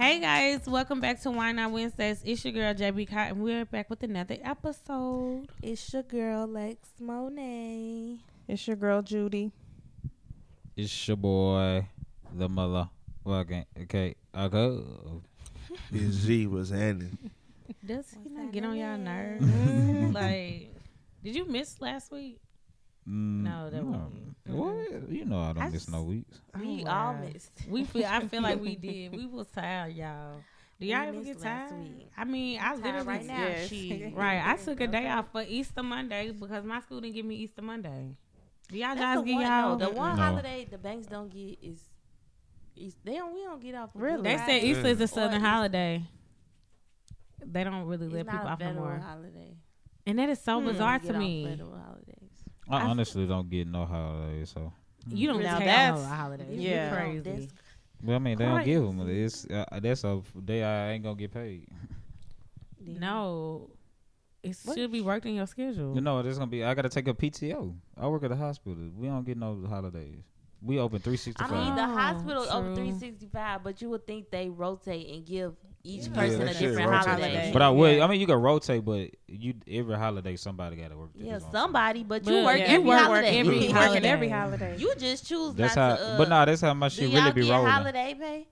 Hey guys, welcome back to Wine Knot Wednesdays. It's your girl JB Cotton. we're back with another episode. It's your girl Lex Monet. It's your girl Judy. It's your boy, the mother. Fucking okay, okay. This G was handing. Does he not get on y'all nerves? like, did you miss last week? Mm, No, that wasn't. What? You know I don't I miss just- no weeks. We Oh, all wow. missed. We feel. I feel like we did. We was tired, y'all. Do y'all We ever get last tired? week. I mean, I I'm tired literally right now. Yes. She Right, I took a day off for Easter Monday because my school didn't give me Easter Monday. Do y'all That's guys the get one, y'all? no, the one No. holiday the banks don't get is, is they don't we don't get off. of Really? Good They said Friday. Easter is a southern Easter. holiday. They don't really It's let not people a off no federal holiday. and that is so Hmm. bizarre Get to off me. Federal holidays. I I- honestly don't get no holidays, so. You don't Now take that's- no holidays. Yeah. You're crazy. That's- Well, I mean, they don't give them. Crazy. It's uh, that's a day I ain't gonna get paid. No, it What? should be worked in your schedule. You know, it's gonna be. I gotta take a PTO. I work at a hospital. We don't get no holidays. We open three sixty I mean, the Oh, hospital over true. 365, but you would think they rotate and give each Yeah, person that a shit different rotate. holiday. but I would. Yeah. I mean, you can rotate, but you every holiday somebody gotta work. Yeah, That's what I'm somebody, but you But work yeah, every you work- work holiday. every We holiday. working every holiday. You just choose. That's not how. to. Uh, but nah, that's how my do shit y'all really be rolling. holiday pay?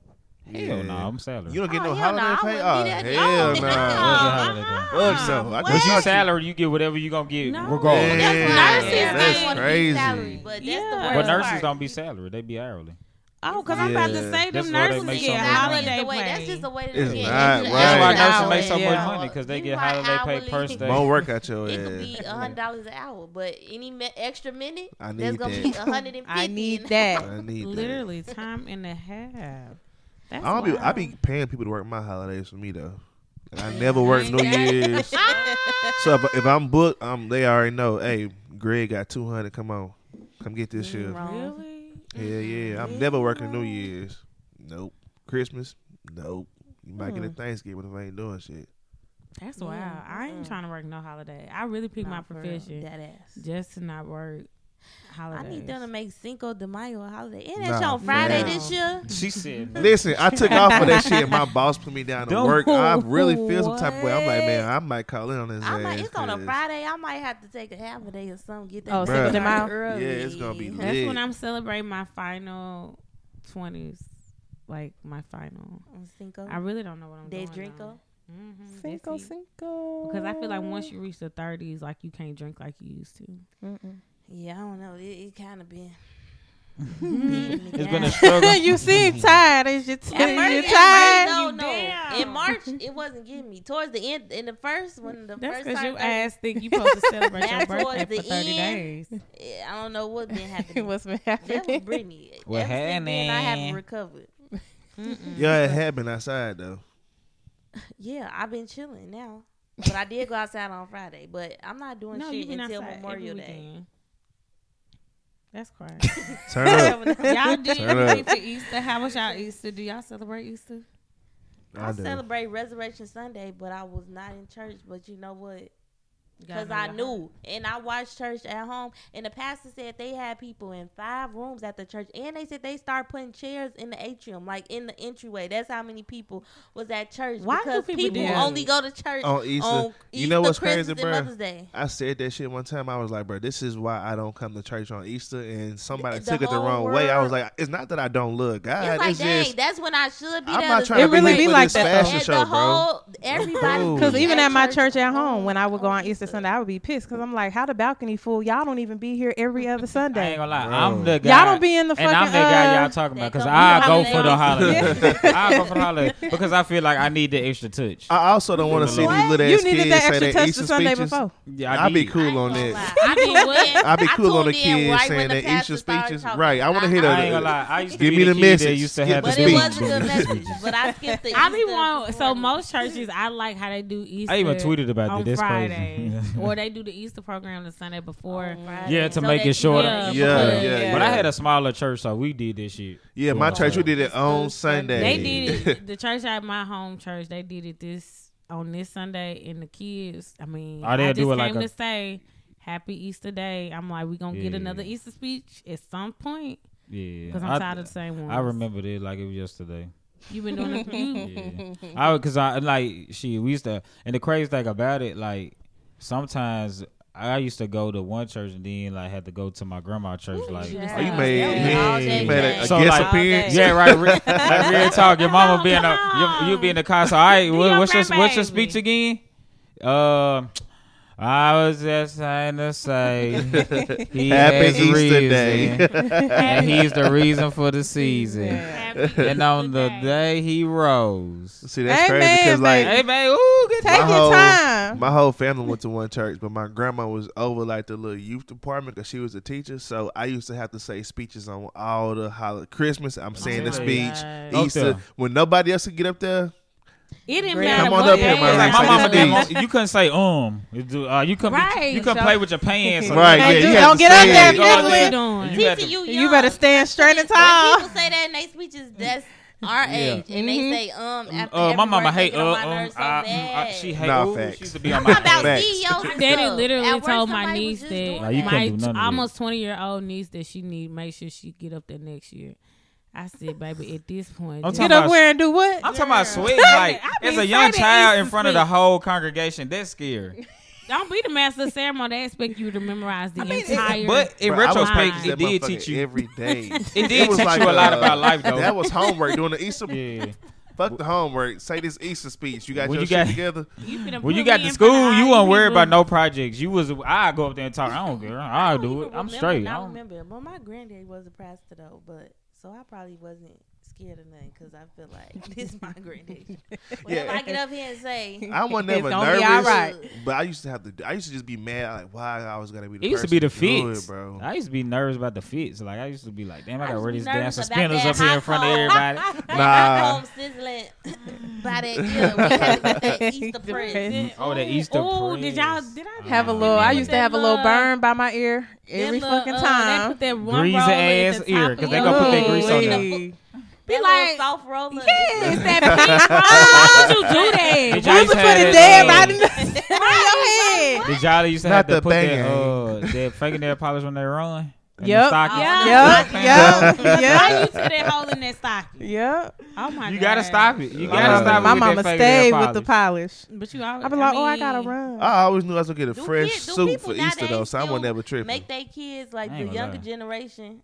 Hell no, I'm salary. You don't get Oh, no hell no, I holiday pay? wouldn't Oh, be that- hell no. no. Uh-uh. Fuck so. I What? Once you salary, you get whatever you gonna get, No. regardless. Yeah. That's what Nurses, nurses that's crazy. be salary, but that's Yeah. the worst But nurses part. don't be salary; they be hourly. Oh, because I'm about to Yeah. say them why they nurses make get so holiday That's pay. That's just the way to It's get not it. right. That's why Right. nurses make so Yeah. much money because they get holiday pay hourly. per day. More work out your It could be a hundred dollars an hour, but any mi- extra minute, I there's need gonna that. be a hundred and fifty. I need that. I need that. Literally time and a half. That's I don't be. I be paying people to work my holidays for me though. And I never work New Year's. so if, if I'm booked, um, they already know. Hey, Greg got two hundred. Come on, come get this shit. Really? Hell yeah, I'm never working New Year's. Nope. Christmas. Nope. You might get a Hmm. Thanksgiving if I ain't doing shit. That's Yeah. wild. I ain't trying to work no holiday. I really picked my for real. profession That ass. just to not work I need them to make Cinco de Mayo a holiday. Ain't Nah, that show on Friday man. this year? She said, Listen, I took off for that shit. And my boss put me down to Don't- work. I really feel some type of way. I'm like, man, I might call in on this. I ass might, it's on a 'cause- Friday. I might have to take a half a day or something. Get that Oh, Cinco de Mayo? early. Yeah, it's gonna be That's when I'm celebrating my final twenties, like my final. On Cinco. I really don't know what I'm Day doing. Drinko? Mm-hmm. Cinco, Cinco. Because I feel like once you reach the thirties, like you can't drink like you used to. Mm-mm. Yeah, I don't know. It, it kind of been. "It's been a struggle." you seem tired. Is you, At t- you at first, tired? no, You no. down. In March, it wasn't getting me. Towards the end, in the first, one, the That's first because time, your ass think you supposed to celebrate your towards birthday for the thirty end. days. Yeah, I don't know what been happening. What's been happening? that was happening? Brittany. What Ever since I haven't happening? recovered. Yeah, it had been outside though. Yeah, I've been chilling now. But I did go outside on Friday. But I'm not doing No, shit until Memorial every Day. weekend. That's crazy. Turn up. y'all did Turn up. anything for Easter? How was y'all Easter? Do y'all celebrate Easter? I, I do. celebrate Resurrection Sunday, but I was not in church. But you know what? Because I knew, and I watched church at home, and the pastor said they had people in five rooms at the church, and they said they start putting chairs in the atrium, like in the entryway. That's how many people was at church. Why do because people people, do only go to church On Easter. on You know what's Christmas, crazy, bro? Mother's Day. I said that shit one time. I was like, bro, this is why I don't come to church on Easter. And somebody The took it the whole wrong way. I was like, it's not that I don't look God. It's like, it's dang, just that's when I should be I'm there. not trying to really be be late for like this that, though. fashion And show, the bro. whole everybody Because even at my church at home, when I would go on on Easter Sunday, I would be pissed because I'm like, how the balcony full? Y'all don't even be here every other I ain't Sunday. gonna lie. Bro. I'm the guy. Y'all don't be in the fucking. and. I'm the guy uh, y'all talking about because I go for the holiday. holiday. I go for the holiday because I feel like I need the extra touch. I also don't want to see these little You ass needed kids that say extra touch Easter the Sunday speeches. before. Yeah, I I'd be cool I on that. I tuned in- I'd be cool on the kids right saying when the their pastor Easter speeches. Right. I want to hear that. I the. ain't gonna lie. I used to Give me the the kid message. used to have the the But it was a good message. But I skipped the I be Easter want so most churches I like how they do Easter. I even tweeted about on it. That's Friday, crazy. or they do the Easter program the Sunday before. Oh, on Friday. Yeah, to So make that it shorter. Yeah, Yeah, because- yeah, But I had a smaller church, so we did this shit. Yeah, my church we did it on Sunday. They did it. The church at my home church, they did it this on this Sunday, and the kids. I mean, Oh, they'll I do just it like came a- to say Happy Easter Day. I'm like, we gonna get another Easter speech at some point Yeah, because I'm I, tired of the same one. I remember it like it was yesterday. You've been doing it for you? Yeah. I because I like she we used to and the crazy thing about it like sometimes I used to go to one church and then like had to go to my grandma church like yeah. Oh, you made, Yeah. you made a, a So, guest like- appearance. yeah right re- like real talk your mama on, being a you, you on. be in the car so all right what, what's your what's your speech again uh I was just trying to say he Happy has Easter reason, Day. and he's the reason for the season. Happy And on the day he rose. See, that's Amen, crazy because like Hey man, ooh, good Take My your whole- time. my whole family went to one church, but my grandma was over like the little youth department because she was a teacher. So I used to have to say speeches on all the holiday Christmas. I'm saying the speech. God. Easter there. when nobody else could get up there. It didn't Come matter on what up here, day my Like my mama didn't. You couldn't say um. You do- Uh, you couldn't. Right. You couldn't play with your pants. Right, yeah, Don't you do- had don't get up there it. Go out What there. you? You to- you You better stand straight and When tall. people say that in their speeches, that's our Yeah. age, and they Mhm. say um after Uh, my mama hate uh, um, nerves so I- I- she hate. Nah, ooh, facts. She used to be on my about Facts. Daddy literally told my niece that doing Nah, you my couldn't do none of it. almost twenty year old niece that she need make sure she get up there next year. I said, baby, at this point, I'm Get up about- where and do what? I'm talking about Girl. sweating like I as be a young excited child Easter in front of the sweet. whole congregation. That's scary. don't be the master of ceremony. They expect you to memorize the I mean, it- entire. but in Bro, I was retrospect, practicing it that did motherfucker teach you. every day. It did was teach like you a lot uh, about life, though. That was homework doing the Easter. Yeah. Fuck the homework. Say this Easter speech. You got When your you shit got- together. you finna When you put got me to in front school, all you these weren't worried people. about no projects. You was I go up there and talk. I don't care. I I'll don't do even it. I'm remember, straight. I I don't- remember, but my granddaddy was a pastor though, but so I probably wasn't scared of nothing because I feel like this is my granddaddy. Whatever Yeah. I get up here and say, I was never It's gonna nervous, be all right. but I used to have to. I used to just be mad, like why I was gonna be. The It used to be the do it, fits, bro. I used to be nervous about the fits. Like I used to be like, damn, I I gotta used wear these damn suspenders up here in front of everybody. they Nah. got sizzling by that yeah, we had to get that Easter The press. press. Oh, the Easter Oh, did y'all? Did I Have a Uh, little. I used to have a little little- burn by my ear every fucking uh, time. They put that one Greasy roller ass ear, top 'cause of they your gonna put that grease on there. Ooh-wee. Be Be like like- soft roller. Yes, that pink roller. Why would you do that? Did y'all used to have it that, dead uh, right in the right in your head. Did y'all used to Not have to the put that bang. uh that fingernail polish when they run? And the Yep. stockings? Yeah. Yep, yep, Why yep, you to that hole in that stocking? yep. Oh my You god. gotta stop it. You Uh, gotta stop it. My mama stayed with the polish. But you always. I be like, oh, I gotta run. I always knew I was gonna get a Do fresh kids- suit for Easter though, so I still would never trip. Make their kids like the younger lie. generation.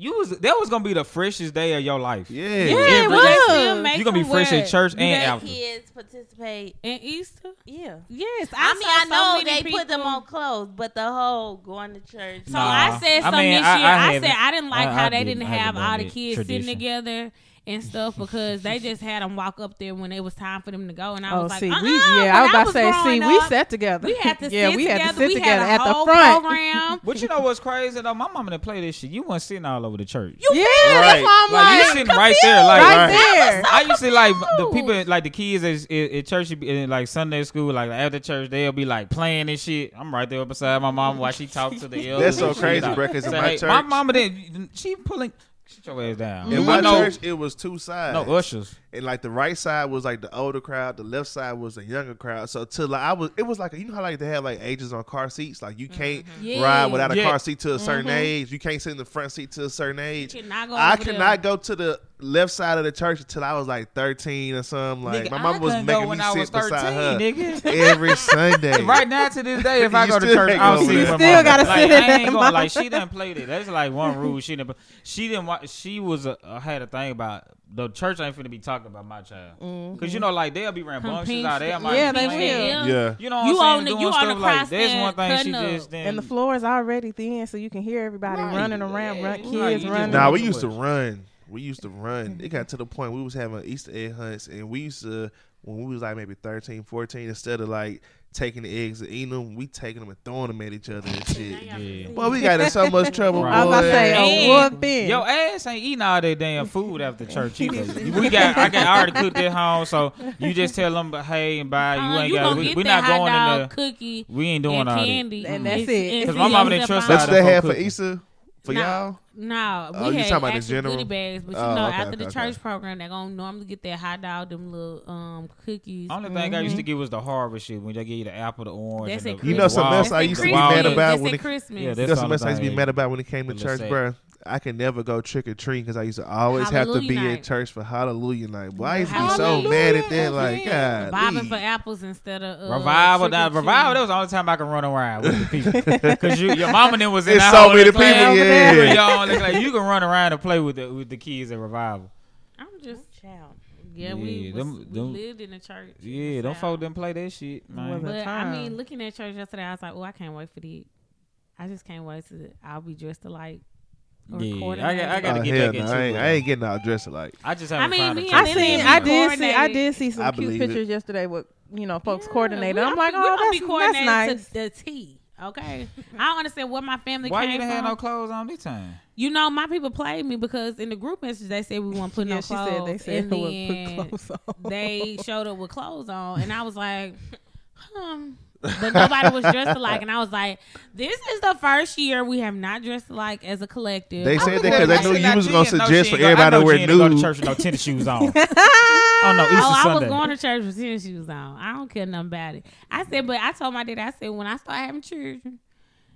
You was that was gonna be the freshest day of your life. Yeah, Yeah, Every it was. You gonna be fresh at church Do and their after. kids participate? in Easter. Yeah. Yes, I, I, mean, I know many they put them on clothes, but the whole going to church. So Nah. I said I mean, this year. I I, haven't- said I didn't like I- how I they didn't- didn't I have haven't all the kids tradition. sitting together and stuff because they just had them walk up there when it was time for them to go, and I Oh, was like, see, uh-uh, we when yeah, I was about to say, see, growing we sat together. We had to yeah, sit we together. had to sit we together had a at the front. program. But you know what's crazy though? My mama didn't play this shit. You weren't sitting all over the church. Yeah, Right. that's why I'm like, like, you sitting right there, like right Right. there. I used to like the people, like the kids at, at, at church, in like Sunday school, like after church, they'll be like playing and shit. I'm right there beside my mom while she talks to the elders. That's so crazy, Like, bro. Because in my hey, church, my mama didn't. She pulling. Sit your ass down. in mm-hmm. my church, it was two sides. no ushers. And like the right side was like the older crowd, the left side was the younger crowd. So to like I was, it was like you know how like they have like ages on car seats. Like you can't mm-hmm. Yeah. ride without a Yeah. car seat to a certain mm-hmm. age. You can't sit in the front seat to a certain age. You cannot go I over could there. not go to the left side of the church until I was like thirteen or something. Like Nigga, my I mama was making me I was sit beside her nigga. every Sunday. Right now to this day, if I go to church, I'll gonna see You still mama. gotta like, sit I in ain't gonna like she didn't play it. That's like one rule. She didn't. She didn't. She was a, had a thing about the church ain't finna be talking about my child mm-hmm. because you know like they'll be rambunctious out there. might Yeah, they will. yeah. You know what You I'm on saying? the- Doing you on stuff the like cross that's one thing she cutting just didn't. And the floor is already thin, so you can hear everybody Right. running around, Yeah, run, kids like running. Nah, we used to run. We used to run. It got to the point we was having Easter egg hunts, and we used to when we was like maybe 13, 14, instead of like taking the eggs and eating them, we taking them and throwing them at each other and shit. Yeah. Boy, we got in so much trouble. Right. I was about to say, Man. a whooping. Your ass ain't eating all that damn food after church either. we got I got I already cooked at home, so you just tell them, but hey and bye. You Uh, ain't you got. We, get we not going in the. cookie, We ain't doing and all that. candy, And that's it. Because my mama yourself didn't trust out. That's how what they That's had for cooking. Easter for Nah. y'all. No, we Oh, had talking about the actual general? goodie bags, but you Oh, know, okay, after okay, the okay. church program, they're gonna normally get that hot dog, them little um cookies. Only thing I used to get was the harvest shit when they give you the apple, the orange. That's and the You know some mess I used to be mad about That's when it- Christmas. Yeah, That's That's something all I used to be mad about when it came to church, bro. I can never go trick or treating because I used to always have to be in night. church for Hallelujah night. Boy, I used to be so Hallelujah, mad at that. Like, amen. God, Bobbing for apples instead of uh, Revival, trick now revival. That was the only time I could run around with the people because you, your mama then was in It's so many little people, class. yeah. You y'all like you can run around and play with the with the kids at revival. I'm just Child. yeah. we Yeah, was, them- we them- lived in the church. in Yeah, the don't South. folk didn't play that shit, man. But I mean, looking at church yesterday, I was like, oh, I can't wait for the. I just can't wait to. I'll be dressed alike. Or Yeah, I got- I gotta Oh, get hell back no, into I ain't, it. I ain't getting all dressed alike. I just I haven't mean, found me a and I church. Lily seen. be I did see. I coordinated. did see some I cute believe it. pictures yesterday with you know folks Yeah, coordinated. we I'm like, be- we oh, gonna be that's, that's coordinated nice. To the T. Okay, I don't understand where my family Why came you didn't from. have no clothes on this time? You know, my people played me because in the group message they said we weren't putting yeah, no she clothes. said they said and who would then put clothes on. they showed up with clothes on, and I was like, hmm. But nobody was dressed alike, and I was like, "This is the first year we have not dressed alike as a collective." They I said that like, 'cause they knew Now, you was gonna suggest for ain't go- I everybody to wear Jen didn't go to church with no tennis shoes on. oh no, Easter Oh, I Sunday. was going to church with tennis shoes on. I don't care nothing about it. I said, but I told my dad, I said, when I start having children,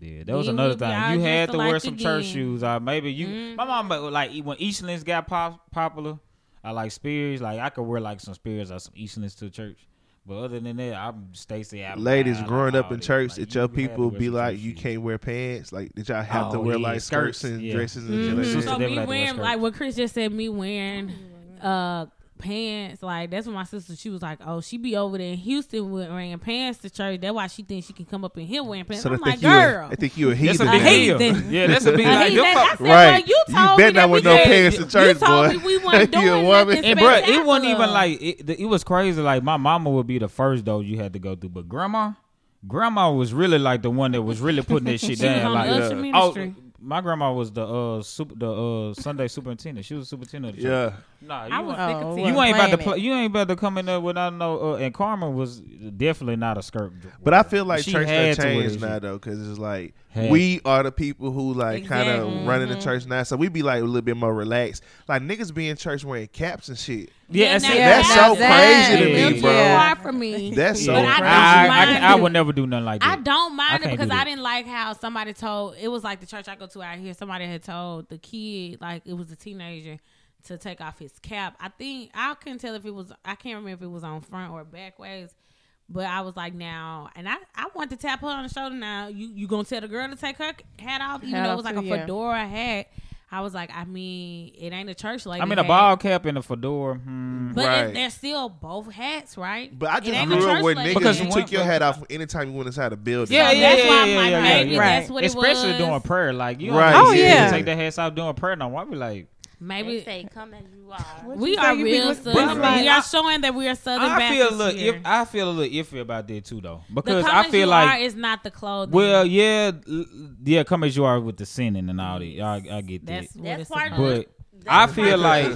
Yeah, that was Then another we'll thing. You had to wear alike some church shoes. Or maybe you. Mhm. My mom, but like when Eastlands got pop, popular, I like Spears. Like I could wear like some Spears or some Eastlands to church. But other than that, I'm Stacy Adams. Ladies I like growing up in church, Like, did you your had people be like, you can't wear pants? Like, did y'all have to Oh, wear yeah, like skirts, skirts, and yeah. dresses and Mhm. shit like Sister so that? Me like to wear wearing like what Chris just said, me wearing uh pants. Like that's what my sister. She was like, oh, she be over there in Houston with- wearing pants to church. That's why she thinks she can come up in here wearing pants. So I'm like, think you, a, girl. they think you a That's a big A heathen. Yeah, that's a big I like. hate that. fuck- I said, Right. well, you You told bet me that with we no did- pants to church, you told boy. Me we weren't You a doing woman. And bro, it wasn't even like it, it was crazy. Like my mama would be the first though you had to go through, but grandma, grandma was really like the one that was really putting that shit down. like, the yeah. oh, my grandma was the uh super the uh Sunday superintendent. She was superintendent. Of the church. Yeah. Nah, you I was ain't- sick of Oh, you ain't about to playing play, you ain't about to come in there without no. Uh, and Carmen was definitely not a skirt. But I feel like She church had has to wear changed now though, because it's like Had. we are the people who like kind of Exactly. running the church now, so we be like a little bit more relaxed. Like niggas be in church wearing caps and shit. Yeah, now see, that's so that crazy to me, bro. hard for me. That's so But I crazy. I, I, I would never do nothing like that. I don't mind I it because I didn't like how somebody told it was like the church I go to out here. Somebody had told the kid like it was a teenager to take off his cap. I think I couldn't tell if it was I can't remember if it was on front or back ways. But I was like, now, and I, I want to tap her on the shoulder. Now, you you gonna tell the girl to take her hat off, even Hat though it was like too, a yeah. fedora hat. I was like, I mean, it ain't a church like. I mean, a ball cap and a fedora. Hmm. but Right. they're still both hats, right? But I just ain't a grew up church where niggas Because you hat. took your hat off anytime you went inside a building. Yeah, So yeah, that's yeah, why I'm yeah, like, yeah, maybe yeah. that's what it was. Especially was. during prayer, like you, Right. don't Oh, like, yeah. take their hats off during prayer. No, I be like, They Maybe say, come as you are. We you are real people- southern. Like, we are showing that we are southern I feel a little, if, I feel a little iffy about that too, though, the because come I as feel you like, are is not the clothing. well, yeah, yeah, come as you are with the sinning and all that. I, I get that, that's what That's it's part of it. but I feel like,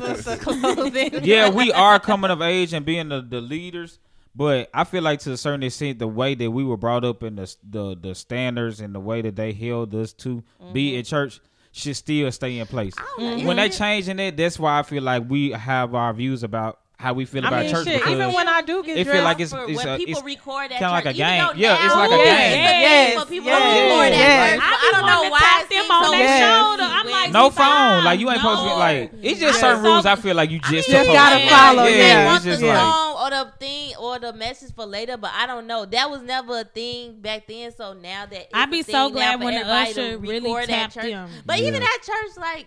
yeah, we are coming of age and being the, the leaders. But I feel like to a certain extent, the way that we were brought up in the the, the standards and the way that they held us to be Mm-hmm. in church should still stay in place. When they mm-hmm. changing it, that's why I feel like we have our views about how we feel I about mean, church shit. because Even when I do get it dressed, feel like it's for it's when a, people it's record that kinda like church, a game. even though Yeah, it's now like a it's game. a Yes, for people yes, to record yes. that church. I I don't know why tap it them seems on so their Yes. shoulder. I'm like, no stop. phone. Like you ain't supposed to be No. like. It's just I'm certain so- rules. I feel like you just Just supposed gotta to follow, Yeah, yeah. They it's want the just like song or the thing or the message for later, but I don't know. That was never a thing back then. So now that it's I a be thing so now glad for when the everybody to usher really record that tapped church. them. But even Yeah. that church, like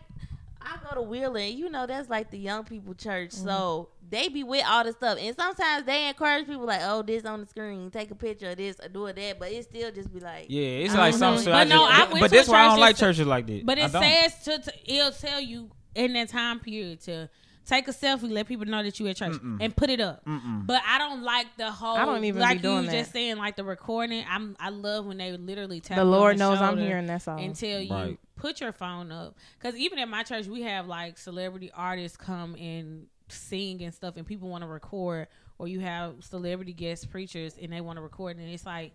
I go to Wheeler, and you know that's like the young people church, Mm-hmm. so they be with all the stuff. And sometimes they encourage people like, "Oh, this on the screen, take a picture of this or do it that," but it still just be like, yeah. It's like don't some shit. But I no, just, I but, went but that's why I don't like churches like this. But it says to, to it'll tell you in that time period to take a selfie, let people know that you at church, and put it up. Mm-mm. But I don't like the whole. I don't even like be doing you just that. saying like the recording. I'm I love when they literally tap the you on Lord knows I'm shoulder here, and that's all. and tell you Right. put your phone up. Because even at my church, we have like celebrity artists come and sing and stuff, and people want to record, or you have celebrity guest preachers and they want to record, and it's like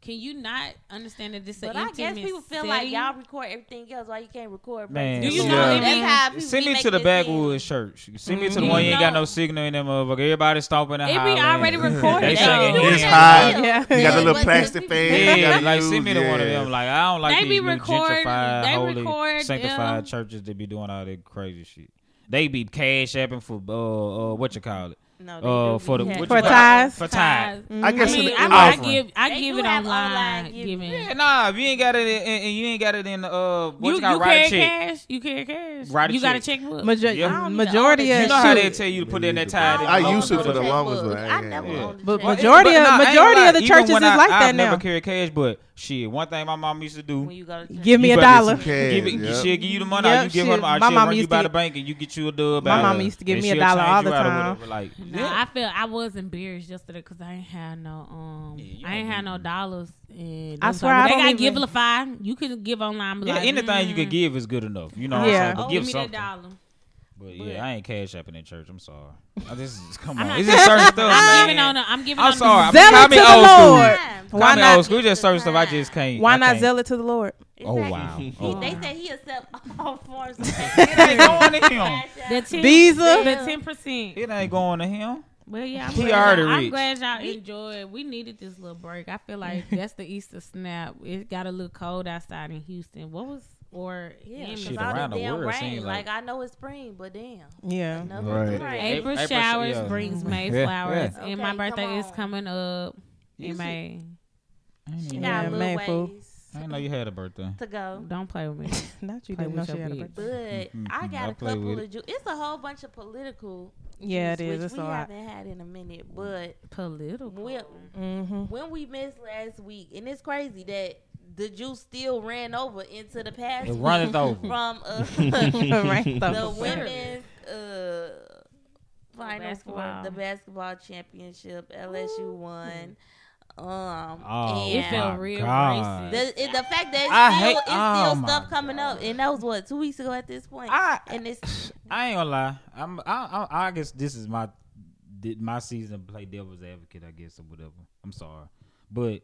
Can you not understand that this? But an I guess people feel setting? like y'all record everything else. Why you can't record? Man, Do you Lord? know That's any- how people Send me to the backwoods church. Send me to the Mhm. one you ain't got No. no signal in them motherfucker. Everybody stomping and It be already recorded, They though. singing It's It's high. Yeah. You got the little plastic fan. Yeah, like send me to one of them. Like I don't like They these be record- gentrified, they holy, record sanctified them. churches that be doing all that crazy shit. They be cash apping for uh, uh what you call it No, they uh do for the be what you For ties? for ties. Ties. I I guess mean, I, the I give I They give it online. online giving. Giving. Yeah, nah, if you ain't got it in, and you ain't got it in uh what you, You, got you write a check. cash. You carry cash. Write a you got a check. checkbook. Major- Yeah. I don't majority of the You know how they tell you to put in that I tie. used own to for the checkbook. longest, but I I never had But majority of- nah, majority of the churches is like I've that never carry cash, but shit, one thing my mom used to do. When you go to church. Give me a dollar. Give it, Yep. she'll give you the money. Yep, you give her, My she'll mama you used by to- the bank and you get you a dub. My out mama used to give me a dollar all the time. Like, I feel I was embarrassed yesterday because I ain't had no um I ain't don't had no dollars and I swear I they don't got even- Givelify. You can give online. Yeah, like, anything you mm, can give is good enough. You know what Yeah. I'm saying? But Oh, give give me something. that dollar. But yeah, I ain't cash apping in church. I'm sorry. I just come on. not- It's just certain stuff, I'm giving on. A, I'm giving I'm on. sorry. The, I'm Zelle call it me to the old school. Lord. Why not- old school. Just certain stuff I just can't. Why not Zelle it to the Lord? Oh wow. He, Oh, they wow. say he accept all forms. It ain't going to him. the ten, Visa? the ten percent. It ain't going to him. Well, yeah, I'm He glad already y'all- I'm rich. glad y'all enjoyed. We needed this little break. I feel like that's the Easter snap. It got a little cold outside in Houston. What was or Yeah, in Shit, cause all around this the damn world rain. Like, like- I know it's spring, but damn. Yeah. Enough Right. of the rain. April, April- showers yeah. brings. May flowers, yeah. and my birthday is coming up in May. I She got Yeah, a little man, fool. ways I didn't know you had a birthday. to go. Don't play with me. Not you Play didn't know she had a birthday. But Mhm, I got I a couple of it. ju- It's a whole bunch of political. Yeah, it juice, is. Which It's we a lot. haven't had in a minute, but Political. when, Mm-hmm. when we missed last week, and it's crazy that the juice still ran over into the past It week runneth over. from uh, right. the women's uh, final basketball. four, the basketball championship. LSU won. Um, Oh, It felt real God. racist. the, it- the fact that it's I still, hate- it's oh still my stuff coming God. up, and that was what two weeks ago at this point. I and it's I ain't gonna lie. I'm I, I I guess this is my my season to play devil's advocate. I guess or whatever. I'm sorry, but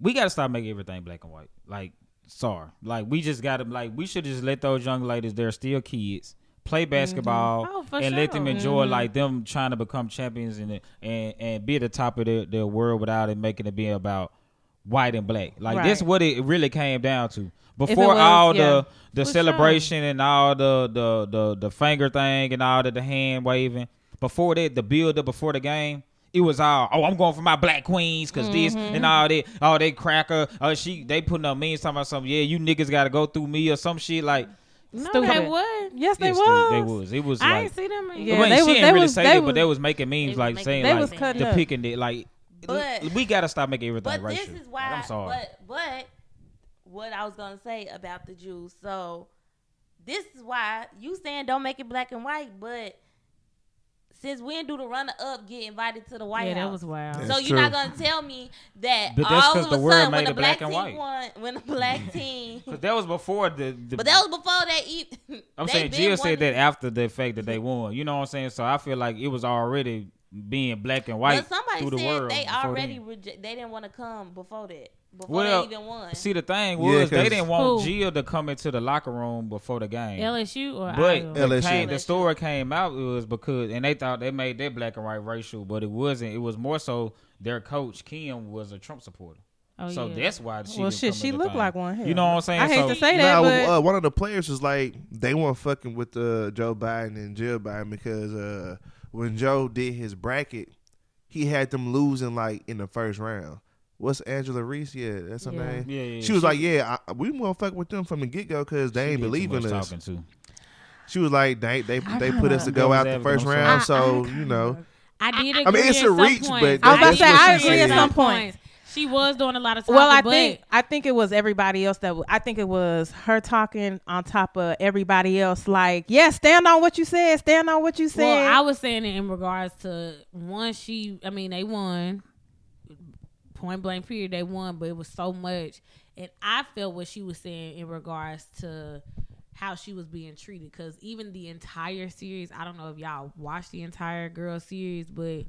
we gotta stop making everything black and white. Like sorry, like we just gotta like we should just let those young ladies. They're still kids. Play basketball Oh, for and let them sure. enjoy Mhm. like them trying to become champions and and and be at the top of their, their world without it making it be about white and black. Like Right. that's what it really came down to. Before was, all yeah. the the celebration and all the, the the the finger thing and all the, the hand waving. Before that, the build up before the game, it was all oh I'm going for my black queens because this Mm-hmm. and all that. Oh they cracker. Oh she they putting up memes talking about something. Yeah, you niggas got to go through me or some shit like. No, Stupid. they would. Yes, they yes, was. They, was. It was I like. ain't see them. Yeah, I mean, they she was- didn't they really was- say they that, but they was making memes like making saying They like was cutting the up. picking it like. But- we gotta stop making everything but racial. this is Like. I'm sorry. But but what I was gonna say about the Jews. So this is why you saying don't make it black and white, but since when do the runner up get invited to the White yeah, House? that was wild. Yeah. So you're not gonna tell me that But that's of the a sudden made when the black black and team white. won, when the black team, Cause that was before the. the but that was before that. E- I'm saying been Jill said that after the fact that they won. You know what I'm saying? So I feel like it was already being black and white But somebody through the said world. they already then. reje- they didn't want to come before that. Before Well, they even won. See, the thing Yeah, was they 'cause- didn't want Who? Jill to come into the locker room before the game. LSU or But Iowa? the, LSU. came, the story came out it was because, and they thought they made their black and white racial, but it wasn't. It was more so their coach Kim was a Trump supporter, Oh, so yeah. that's why she. Well, didn't shit, she looked thing. like one. Hell. You know what I'm saying? I hate So- to say that, Nah, but uh, one of the players was like they weren't fucking with uh, Joe Biden and Jill Biden because uh, when Joe did his bracket, he had them losing like in the first round. What's Angela Reese? Yeah, that's her Yeah. name. Yeah, yeah. She was like, "Yeah, I, we won't fuck with them from the get go because they ain't did too believe in us." Talking too. She was like, "They they I they put us to go out the first round, I- so I- you know." I did agree. I mean, it's a some reach, points. but I was about to say, I agree at some point. She was doing a lot of talking. Well, I but think I think it was everybody else that w- I think it was her talking on top of everybody else. Like, yeah, stand on what you said. Stand on what you said. Well, I was saying it in regards to one. She, I mean, they won point blank. Period. They won, but it was so much, and I felt what she was saying in regards to how she was being treated. Because even the entire series, I don't know if y'all watched the entire girl series, but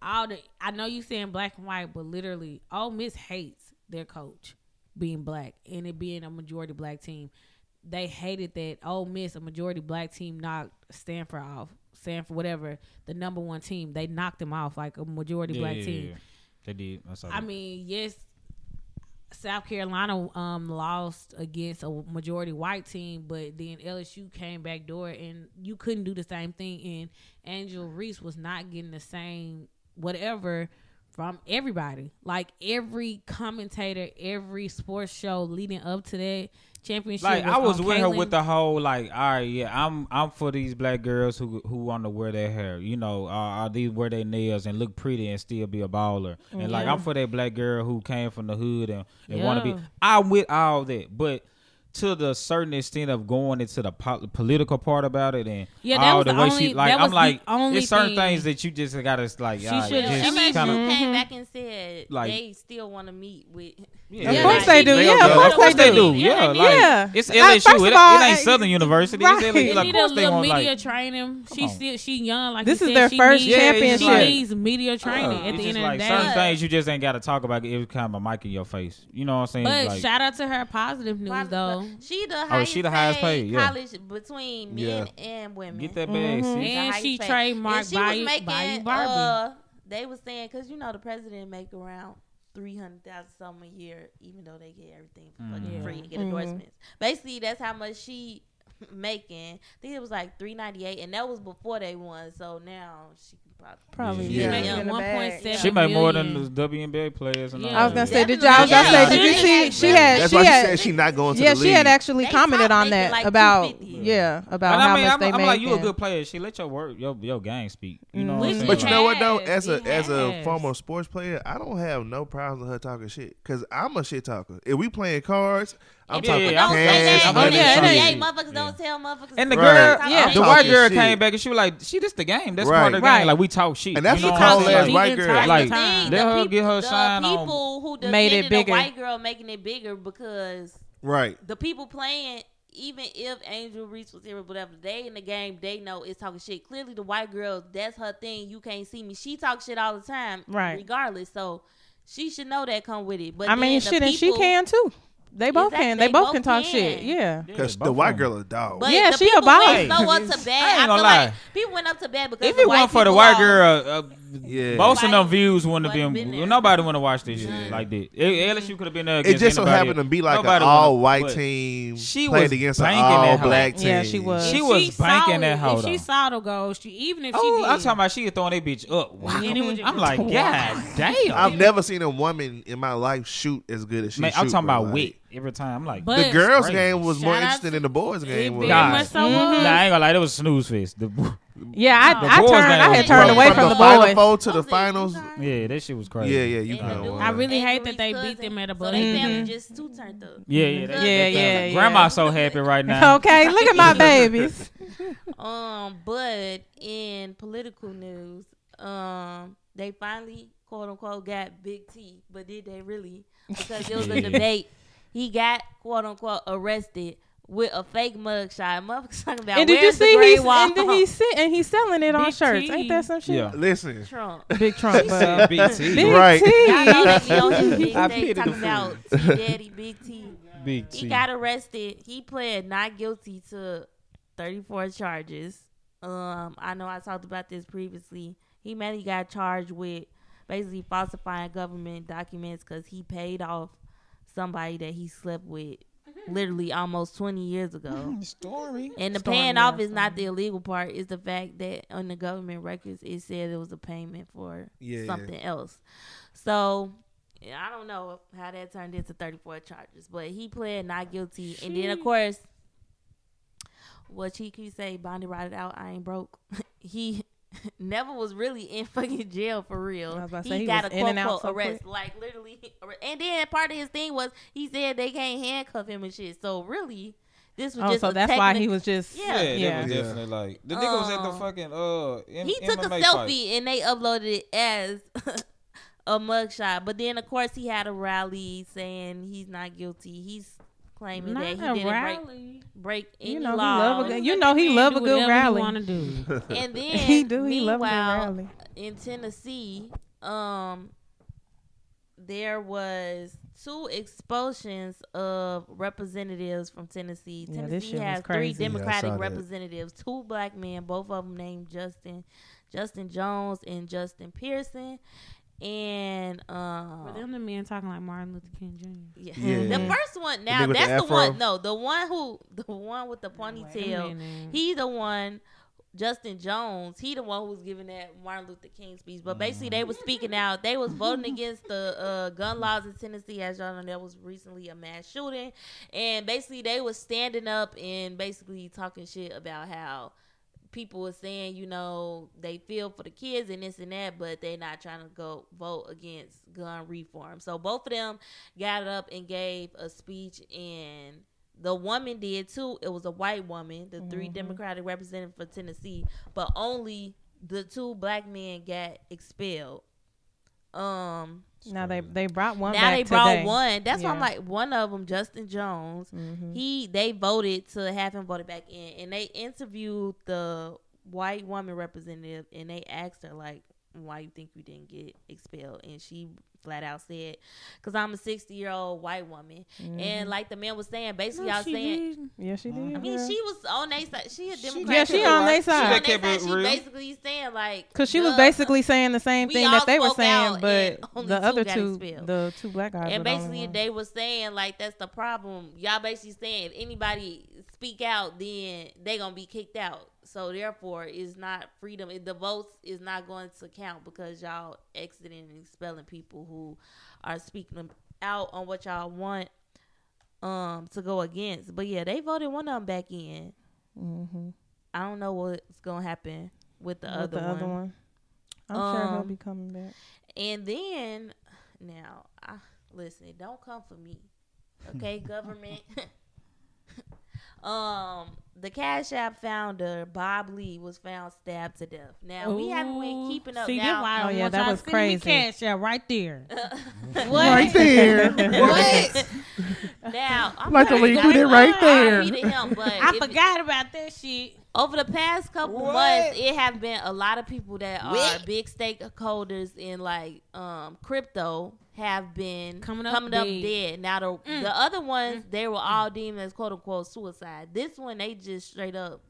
all the I know you saying black and white, but literally, Ole Miss hates their coach being black and it being a majority black team. They hated that Ole Miss, a majority black team, knocked Stanford off. Stanford, whatever, the number one team, they knocked them off like a majority Yeah, black team. They did. I I mean, yes, South Carolina um lost against a majority white team, but then LSU came back door and you couldn't do the same thing. And Angel Reese was not getting the same whatever from everybody. Like every commentator, every sports show leading up to that championship. like I was on with her with the whole like, all right, yeah, I'm I'm for these black girls who who want to wear their hair, you know, uh, are these wear their nails and look pretty and still be a baller, and like I'm for that black girl who came from the hood and, and want to be. I'm with all that, but. To the certain extent of going into the po- political part about it and Yeah, that all was the the way only- she like, that I'm was the like, only there's certain thing. things that you just gotta like, She should've- Well, just kinda- came back and said Like- they still want to meet with. Yeah. Of course they do. did. Yeah, Of of course, course they they do. do. Yeah, Yeah, like yeah. it's Uh, LSU. first It, all, it ain't uh, Southern University. right. It's LSU. Like, need of a course they little want media like. training. She on. still she young. Like This you is said, their first needs- championship. She needs media training Uh, at it's the end just of like the certain day. things you just ain't got to talk about. it Every time a mic in your face. You know what I'm saying? But like, shout out to her positive news But though. She the Oh, highest, she the highest paid paid, yeah. college between men and women. get that bag. Mhm. And she paid. trademarked And she Bayou- was making, Bayou Barbie. Uh, they was saying because you know the president make around three hundred thousand something a year, even though they get everything for fucking free and get Mhm. endorsements. Basically, that's how much she making. I think it was like three ninety eight, and that was before they won. So now she can probably Probably Yeah. yeah. making in the one bag. point seven. She made more than million. the WNBA players. And all Yeah. I was gonna say, did y'all? I was gonna say, did you see? She had. That's she why she said she not going to yeah, the she had actually They commented on that like about yeah about But how I mean, much I'm, they I'm make. like, you a good player. She let your work, your your game speak. You know what I'm Mhm. But you know what though? As a It as a former sports player, I don't have no problems with her talking shit because I'm a shit talker. If we playing cards, I'm Yeah, talking people don't say cash, that. I'm oh, in the yeah, it motherfuckers don't tell motherfuckers. And the to Right. Yeah. the I'm white girl shit. came back and she was like, "She this the game. That's Right. part of the Right. game. Like we talk shit. And that's you know what what tall ass white gets girl. tired Like, let her get her shine on. people who Made it bigger. white girl making it bigger because right. the people playing, even if Angel Reese was here or whatever, they in the game, they know it's talking shit. Clearly, the white girl, that's her thing. You can't see me. She talk shit all the time, Right. Regardless, so she should know that come with it. But I mean, then the shit, and she can too. They both Exactly, can. They, they both both can talk can. shit. Yeah. Yeah, Because both the white them. girl a dog. But Yeah, she a people boss. went so up to I ain't I, gonna feel lie. like people went up to bat because If the it white wasn't for the white girl, uh, Yeah. most of them views wouldn't have been. been nobody want to watch this shit like that. It, LSU could have been there. It against just so happened to be like an all white but team she played was against an banking that all black team. Yeah, she was. She was saw banking that hoe, If she saw the goal, she even if she Oh, did, I'm talking about she was throwing that bitch up. Wow. And it was just- I'm like, Wow. God damn. I've never seen a woman in my life shoot as good as she Man, shoot. I'm talking bro. about Like, wit every time. I'm like, But- The girls' crazy. game was more Shout out interesting to- than the boys' game was. Nah. much so Mhm. nah, I ain't gonna lie. That was snooze fest. The, Yeah, I, The I turned. game I had turned crazy. away from, from the the final boys. four to the Was it finals. two times? yeah, that shit was crazy. Yeah, yeah, you And kind the of. I really Angel hate that they Reese beat them at a So buzzer. they family just two turned up. Yeah, yeah, that, Yeah, that- yeah, yeah. Grandma's so happy right now. Okay, look at my babies. Um, but in political news, um, they finally quote unquote got Big T, but did they really? Because it was a debate. He got quote unquote arrested with a fake mugshot. Motherfuckers talking about and did you see Great he's and then he's sit and he's selling it on Big shirts. T. Ain't that some shit? Yeah. Listen, Trump. Big Trump. She bro. said BT. Big Right. T. Y'all know they be on his big I stage pity the talking about T Daddy, Big T. Big T. He got arrested. He pled not guilty to 34 charges. Um, I know I talked about this previously. He mainly got charged with basically falsifying government documents because he paid off somebody that he slept with literally almost 20 years ago. Story. And the Stormy paying off is not the illegal part. It's the fact that on the government records it said it was a payment for Yeah. something else. So I don't know how that turned into 34 charges, but he pled not guilty. And then of course, what Cheeky say, Bondi ride it out. I ain't broke. he never was really in fucking jail for real. I was about to he, say, he got was a quote and out quote so arrest, quick. like literally. And then part of his thing was he said they can't handcuff him and shit. So really, this was Oh, just so a that's why he was just Yeah. Yeah, Yeah. was Yeah. definitely like the nigga was at the Um, fucking uh. M- he took a selfie fight. and they uploaded it as a mugshot. But then, of course, he had a rally saying he's not guilty. He's claiming Not that he a didn't break, rally. break any You know he laws. love a good- you know he love a good rally. Want to do? and then he do. He love a good rally. in Tennessee, um, there was two expulsions of representatives from Tennessee. Yeah, Tennessee has three crazy. Yeah, I Democratic that. representatives, two black men, both of them named Justin, Justin Jones and Justin Pearson, and For um. them, the men talking like Martin Luther King Jr. Yeah. Yeah. The first one now the that's the, afro? one no the one who the one with the ponytail minute. he the one Justin Jones, he the one who was giving that Martin Luther King speech. But basically, they was speaking out. They was voting against the uh, gun laws in Tennessee. As y'all know, there was recently a mass shooting, and basically they was standing up and basically talking shit about how people were saying, you know, they feel for the kids and this and that, but they're not trying to go vote against gun reform. So both of them got up and gave a speech and the woman did too. It was a white woman, the three mm-hmm. Democratic representatives for Tennessee, but only the two black men got expelled. Um, Now they they brought one now back they brought today. one. That's why I'm like one of them, Justin Jones. Mhm. He they voted to have him voted back in, and they interviewed the white woman representative, and they asked her like, "Why you think you didn't get expelled?" And she flat out said, "Cause I'm a 60 year old white woman." And mm-hmm. like the man was saying, basically, No, I was she saying. did. Yeah, she did. I mean, girl. she was on their side. She a Democrat. Yeah, she on their She side. on That their side. She basically saying like Cause she was basically saying the same thing that they were saying, but the two other two, the two black guys, and were the basically they were saying like that's the problem. Y'all basically saying if anybody speak out, then they gonna be kicked out. So therefore, it's not freedom. The votes is not going to count because y'all exiting and expelling people who are speaking out on what y'all want um to go against. But yeah, they voted one of them back in. Mhm. I don't know what's gonna happen with the, With other, the one. other one. I'm sure he'll Um, be coming back. And then now, I, listen, don't come for me, okay, government. um, the Cash App founder Bob Lee was found stabbed to death. Now we haven't been Ooh, keeping up. See, now, that's why I Oh, yeah, that was crazy. Cash App right there. what? Right there. what? now, I'm Like to sorry, leave guys, it right there. sorry to him, but I if- forgot about that shit. Over the past couple What? months, it have been a lot of people that are big stakeholders in like um crypto have been Coming coming up up, dead. dead. Now the Mm. the other ones they were all deemed as quote unquote suicide. This one they just straight up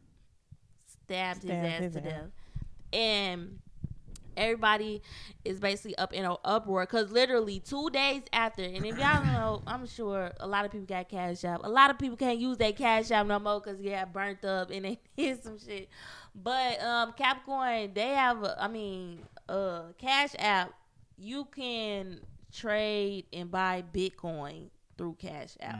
stabbed, Stabbed his ass his to ass. death, and everybody is basically up in an uproar because literally two days after, and if y'all don't know, I'm sure a lot of people got cash app. A lot of people can't use that cash app no more because got burnt up and they did some shit. But um, Capricorn, they have, a- I mean, uh, cash app. You can trade and buy Bitcoin through Cash App.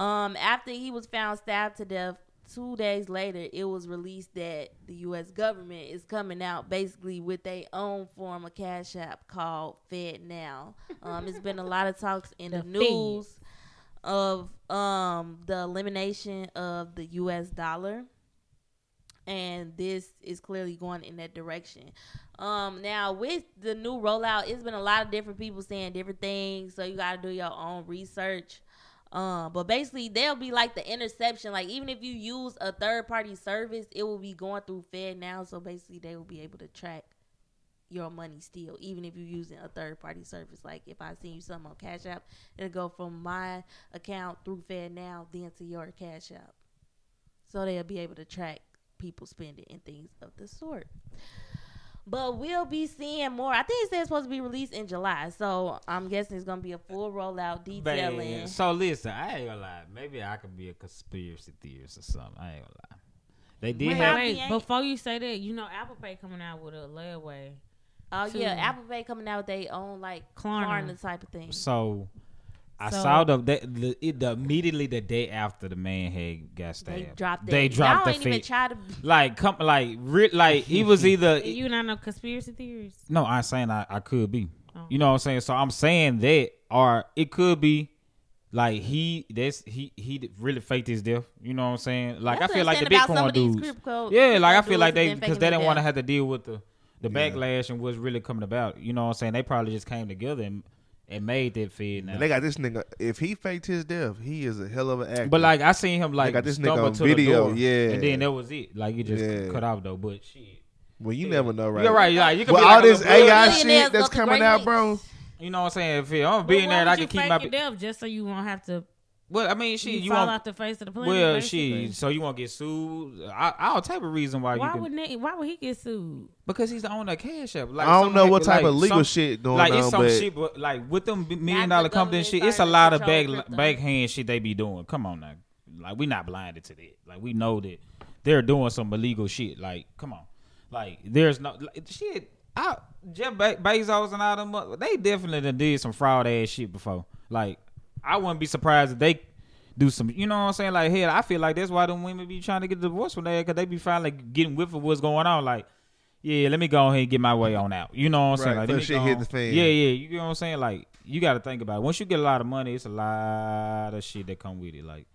Um, after he was found stabbed to death, two days later, it was released that the U.S. government is coming out basically with their own form of Cash App called FedNow. Um, it's been a lot of talks in the, The news of um the elimination of the U.S. dollar. And this is clearly going in that direction. Um, now with the new rollout, it's been a lot of different people saying different things, so you got to do your own research. Um, but basically, they'll be like the interception. Like even if you use a third party service, it will be going through FedNow. So basically, they will be able to track your money still, even if you're using a third party service. Like if I send you something on Cash App, it'll go from my account through FedNow, then to your Cash App. So they'll be able to track people spending and things of the sort. But we'll be seeing more. I think it says it's supposed to be released in July, so I'm guessing it's gonna be a full rollout detailing. Man, so listen, I ain't gonna lie. Maybe I could be a conspiracy theorist or something. I ain't gonna lie. They did Wait, have Probably wait, before you say that, you know Apple Pay coming out with a layaway. Oh yeah, Apple Pay coming out with their own like Klarna. Klarna type of thing. so. I So- saw the, the, the, it, the immediately the day after the man had got They stabbed. dropped it. They dropped Y'all the ain't even try to. Like come like re, like he was either You not no conspiracy theorists? no. I'm saying I, I could be. Oh. You know what I'm saying? So I'm saying that, or it could be like he that's he he really faked his death. You know what I'm saying? Like That's I feel like the saying about some Bitcoin of dudes. crypto- yeah, like I feel like they because they didn't want to have to deal with the the Yeah. backlash and what's really coming about. You know what I'm saying? They probably just came together and and made that FedNow. And they got this nigga. If he faked his death, he is a hell of an actor. but like I seen him like got this nigga stumble on to video, door, yeah. and then that was it. Like you just Yeah. cut off though. But shit, well, you never know, right? you're right. Like you could With be all like this AI blood- shit that's coming out, bro. You know what I'm saying? If I'm a But billionaire, why I can keep my. fake your death just so you won't have to Well, I mean, she you, you fall want. off the face of the planet. Well, basically. shit. So you won't get sued? I, I'll type of reason why, Why you can. would they, why would he get sued? Because he's the owner of Cash App. Like, I don't know what type like of legal some- shit going like on, it's some but shit, but like with them million dollar dollar companies shit, it's a lot of back control crypto. backhand shit they be doing. Come on now, like we not blinded to that. Like we know that they're doing some illegal shit. Like come on, like there's no like, shit. I, Jeff Be- Bezos and all them, they definitely done did some fraud ass shit before. Like I wouldn't be surprised if they do some. You know what I'm saying? Like hell, I feel like that's why them women be trying to get divorced from there because they be finally getting whiff of what's going on. Like. Yeah, let me go ahead and get my way on out. You know what I'm saying? Right, Like, till let shit hit the fan. Yeah, yeah. You know what I'm saying? Like, you got to think about it. Once you get a lot of money, it's a lot of shit that come with it. Like,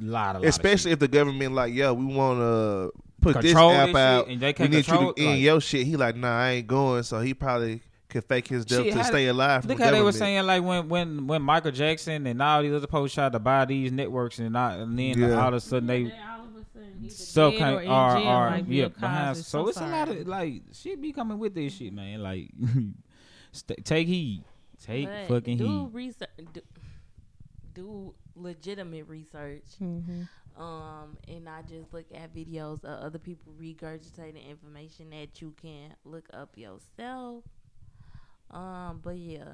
lot of, especially if the government like, yo, we want to put Control this this app shit, out. and they we can't need you control to end like- your shit. He like, nah, I ain't going. So he probably could fake his death Shit, to how- stay alive. Look the how they were government. saying like when when when Michael Jackson and all these other folks tried to buy these networks and, not, and then Yeah. all of a sudden they all of a sudden either so dead kind or in are jail, are like yeah Bill behind. Cosby. So it's a lot sorry. of like shit be coming with this shit, man. Like, st- take heed, take But fucking do heed. research. Do, do legitimate research. Mm-hmm. Um, and not just look at videos of other people regurgitating information that you can look up yourself. Um, but yeah,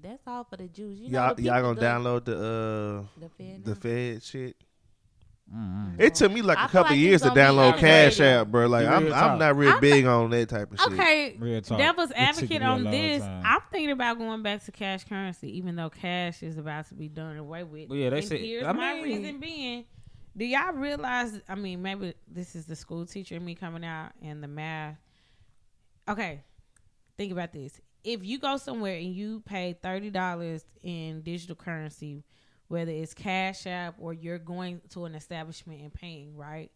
that's all for the Jews. You y'all, the y'all gonna the, download the uh the Fed. the? Fed shit. Mm-mm. It took me like I a couple like years to download Cash integrated. App, bro. Like I'm. I'm not real I'm big on that type of shit. Okay, Real talk. devil's advocate on this. time. I'm thinking about going back to cash currency, even though cash is about to be done away with. Well, yeah, they and said- Here's I my mean- reason being. Do y'all realize? I mean, maybe this is the school teacher in me coming out and the math. Okay, think about this. If you go somewhere and you pay thirty dollars in digital currency, whether it's Cash App or you're going to an establishment and paying, right?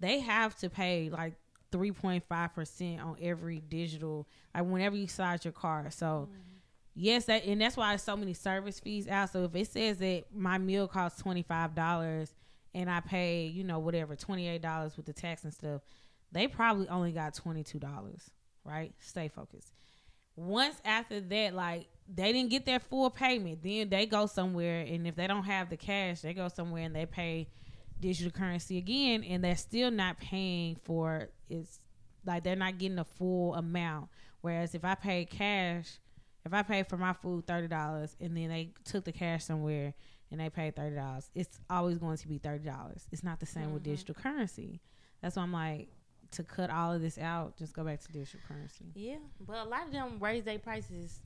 They have to pay like three point five percent on every digital, like whenever you slide your card. So mm-hmm. yes, that and that's why there's so many service fees out. So if it says that my meal costs twenty five dollars and I pay, you know, whatever, twenty eight dollars with the tax and stuff, they probably only got twenty two dollars, right? Stay focused. Once after that, like they didn't get their full payment, then they go somewhere and if they don't have the cash, they go somewhere and they pay digital currency again and they're still not paying for it's like they're not getting a full amount. Whereas if I pay cash, if I pay for my food thirty dollars and then they took the cash somewhere and they paid thirty dollars, it's always going to be thirty dollars. It's not the same with mm-hmm. digital currency. That's why I'm like to cut all of this out, just go back to digital currency. Yeah, but a lot of them raise their prices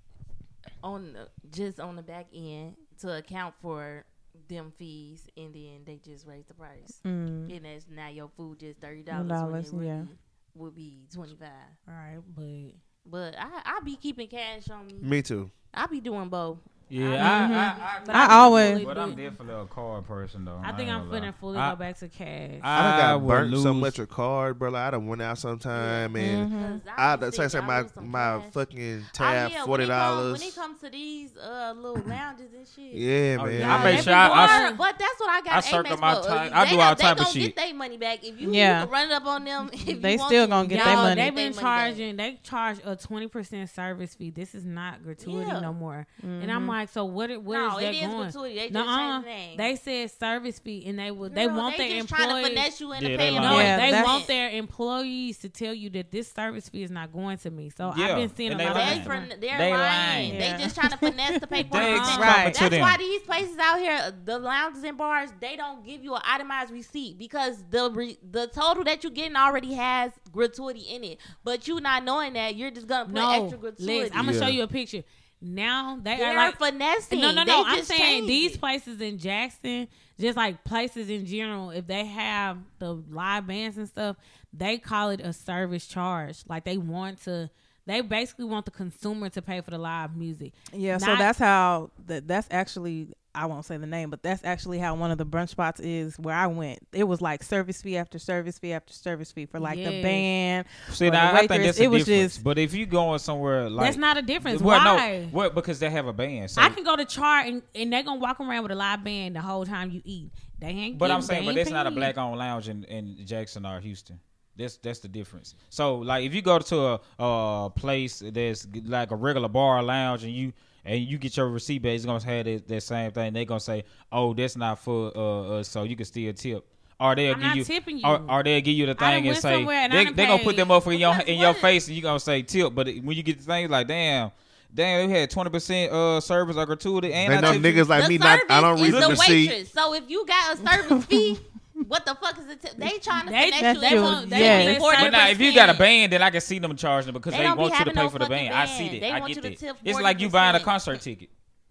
on the, just on the back end to account for them fees, and then they just raise the price. Mm. And that's now your food just thirty dollars. Dollars, yeah. really would be twenty five. All right, but But I I be keeping cash on me. Me too. I be doing both. Yeah. I, I, But I think always- fully But do- I'm definitely a card person though. I think ain't I'm gonna finna fully I, go back to cash. I done got would burnt so lose- much with card, bro. Like I done went out sometime and Mhm. 'Cause I be done say I my my cash. fucking Oh, tab yeah, forty when it come- dollars. When it comes to these uh little lounges and shit. Yeah, Oh, man. yeah. I make sure I- I- boring, but that's what I got. I Amex circle for. my time. I they do gon- all they type of gon' shit. Get their money back if you, Yeah. you run it up on them. If They still gonna get Y'all their money. They've been their money back. charging. They charge a twenty percent service fee. This is not gratuity no more. And Mm-hmm. I'm like, so what? it- Where is No, that it is going? gratuity. They just Nuh-uh. changed the name. They said service fee, and they would. They Girl, want they their just trying to employees. finesse you into Yeah, paying lying. No. Yeah, they that's- want their employees to tell you that this service fee is not going to me. So Yeah, I've been seeing a and they lot lying. They of from, restaurants- they're They lying. lying. They Yeah. just trying to finesse to pay for They it. Right. to That's them. why these places out here, the lounges and bars, they don't give you an itemized receipt because the re- the total that you're getting already has gratuity in it. But you not knowing that, you're just gonna put no, extra gratuity. Lex, I'm gonna Yeah. show you a picture. Now they They're are like finessing. No, no, They no. I'm saying changed these it. places in Jackson, just like places in general, if they have the live bands and stuff, they call it a service charge. Like they want to, they basically want the consumer to pay for the live music. Yeah, so that's how that that's actually I won't say the name, but that's actually how one of the brunch spots is where I went. It was like service fee after service fee after service fee for like the band. See, or the now, I think that's a It was difference. just- but if you going somewhere like That's not a difference. well, Why? no, well, because they have a band. So, I can go to chart and, and they're gonna walk around with a live band the whole time you eat. They ain't. but getting- I'm saying, but ain't that's not a black owned lounge in, in Jackson or Houston. That's that's the difference. So like if you go to a, a place that's like a regular bar or lounge and you and you get your receipt back, it's gonna have that, that same thing. They're gonna say, "Oh, that's not for uh, us," so you can still tip. Or they'll I'm give you, tipping you. Or, or they'll give you the thing and say somewhere and I they done they gonna put them up in your in your face and you gonna say tip. But when you get the thing, like damn, damn, they had twenty percent uh service or gratuity, and They I know tipped you. niggas like the me. Not, I don't is read the the receipt. So if you got a service fee, what the fuck is it? T- they trying to They- connect that's you. They true. want they Yes. need But But now, if you got a band, then I can see them charging because They they, don't be want you to pay no for the fucking band. I see that. They I want get you to that. tip It's like you buying a concert ticket.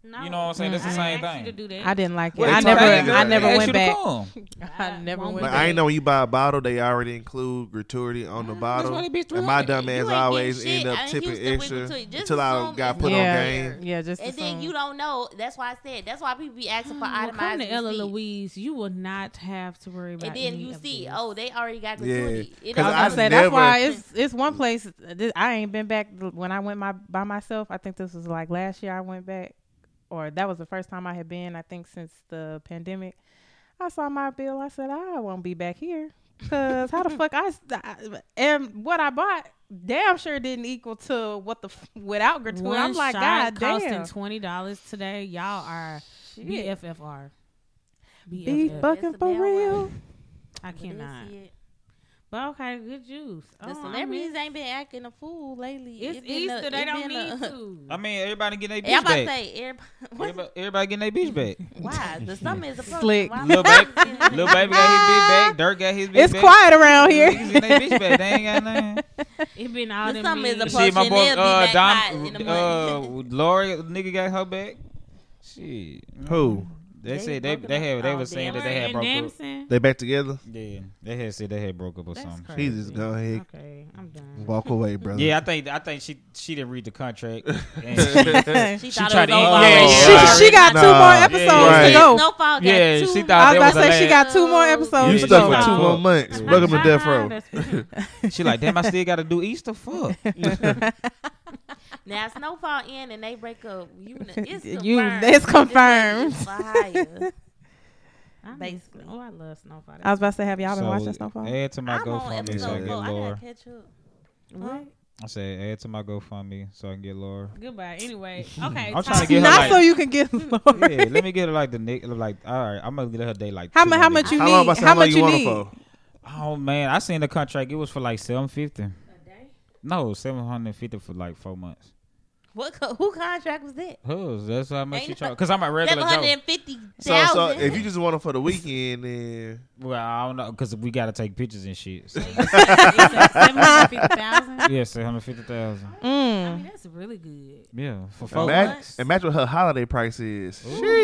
No. You know what I'm saying? That's the same didn't ask you thing. to do that. I didn't like it. Well, I never. I never They ask went back. I never won't went But back. I ain't know when you buy a bottle, they already include gratuity on the uh-huh. bottle. they And my dumb ass always end up tipping used to wiggle extra to it. Just until I got put yeah, on game. yeah, just And then you don't know. That's why I said. That's why people be asking for Well, come itemized to Ella. Louise, you will not have to worry about. And then you see, oh, they already got gratuity. It 'Cause I was don't gonna I say matter. that's why it's it's one place. I ain't been back when I went my by myself. I think this was like last year. I went back, or that was the first time I had been. I think since the pandemic. I saw my bill. I said I won't be back here because how the fuck I, I and what I bought damn sure didn't equal to what the f- without gratuity. One I'm like shot God costing damn. twenty dollars today. Y'all are Shit. BFFR. Beef BFF. bucking It's for real. word. I But that's cannot. It. But okay, good juice. The Oh, I celebrities mean, ain't been acting a fool lately. It's It Easter. a- they don't been need a- to. I mean, everybody getting their Yeah, I'm bitch about to back. say, everybody, Everybody, everybody getting their bitch back. why? The summer is approaching. Slick. Why Lil baby, I Lil baby got his bitch back. Dirt got his bitch It's back. quiet around here. Niggas getting their bitch back. They ain't got nothing. It been all The them summer is memes. approaching. Shit, my boy, uh, back Dom, uh. Lori, nigga got her back. Shit. Who? They, They said they broke they up. had they Oh, was saying that they had and broke up. They back together? Yeah, they had said they had broke up or That's something. crazy. just go ahead. Okay, I'm done. Walk away, brother. Yeah, I think I think she she didn't read the contract. And She, She thought tried it to was eat- over. yeah, she, yeah, she got two Nah. more Yeah, episodes right. to go. Snowfall got Yeah, two she I thought was about to was say she got two more episodes You stuck go. for two more months. Welcome to Death Row. She like, damn, I still got to do Easter. Fuck. Now Snowfall in and they break up. You, it's confirmed. You- it's confirmed. This lady is fire. I Basically. Oh, I love Snowfall. I was about to say, have y'all been So, watching Snowfall? Add to my I'm GoFundMe so I episode can get four. I Laura. gotta catch up. What? I said, add to my GoFundMe so I can get Laura. Goodbye. Anyway, okay. I'm trying to get her Not like- so you can get Lord. yeah, let me get her like the nick. Like, all right, I'm gonna get her day like. How two mu- more how much niggas. you How need? long, about How much you you need? for? Oh man, I seen the contract. It was for like seven fifty. No, seven hundred fifty for like four months. What? Co- who contract was that? Who's that's how much Ain't she it- charge? Cause I'm a regular Seven hundred Joe. and fifty So, thousand. so if you just want it for the weekend, then Well, I don't know, cause we gotta take pictures and shit. So. Seven hundred fifty thousand. yeah, seven hundred fifty thousand. I Mm. mean, that's really good. Yeah, for four imagine, months. imagine what her holiday price is.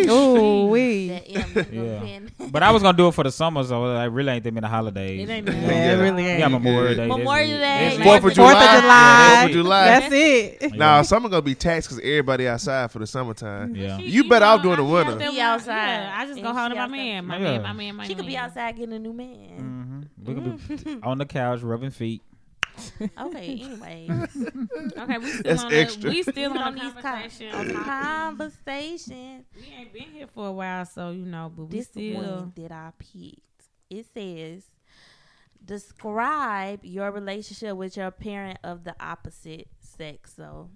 Ooh, wee. that M Yeah. But I was gonna do it for the summer, so I really ain't that many holidays. It ain't yeah. that Yeah, it really ain't. Yeah, Memorial Day. Memorial that's it. Day. That's Fourth it. of Fourth of July. July. Fourth of July. That's it. Yeah. Now, summer gonna be taxed because everybody outside for the summertime. Yeah. She- You better off doing I the be winter. out there He with- outside. Yeah, I just go And home she to my outside. man. My Yeah. man, my man, my She man. could be outside getting a new man. Mm-hmm. We could be on the couch rubbing feet. Okay. Anyway, Okay, we still That's on extra. The, we still on on these the con- conversation. on the topic. conversation. We ain't been here for a while, so you know, but we This still. one that I picked. It says, describe your relationship with your parent of the opposite sex. So,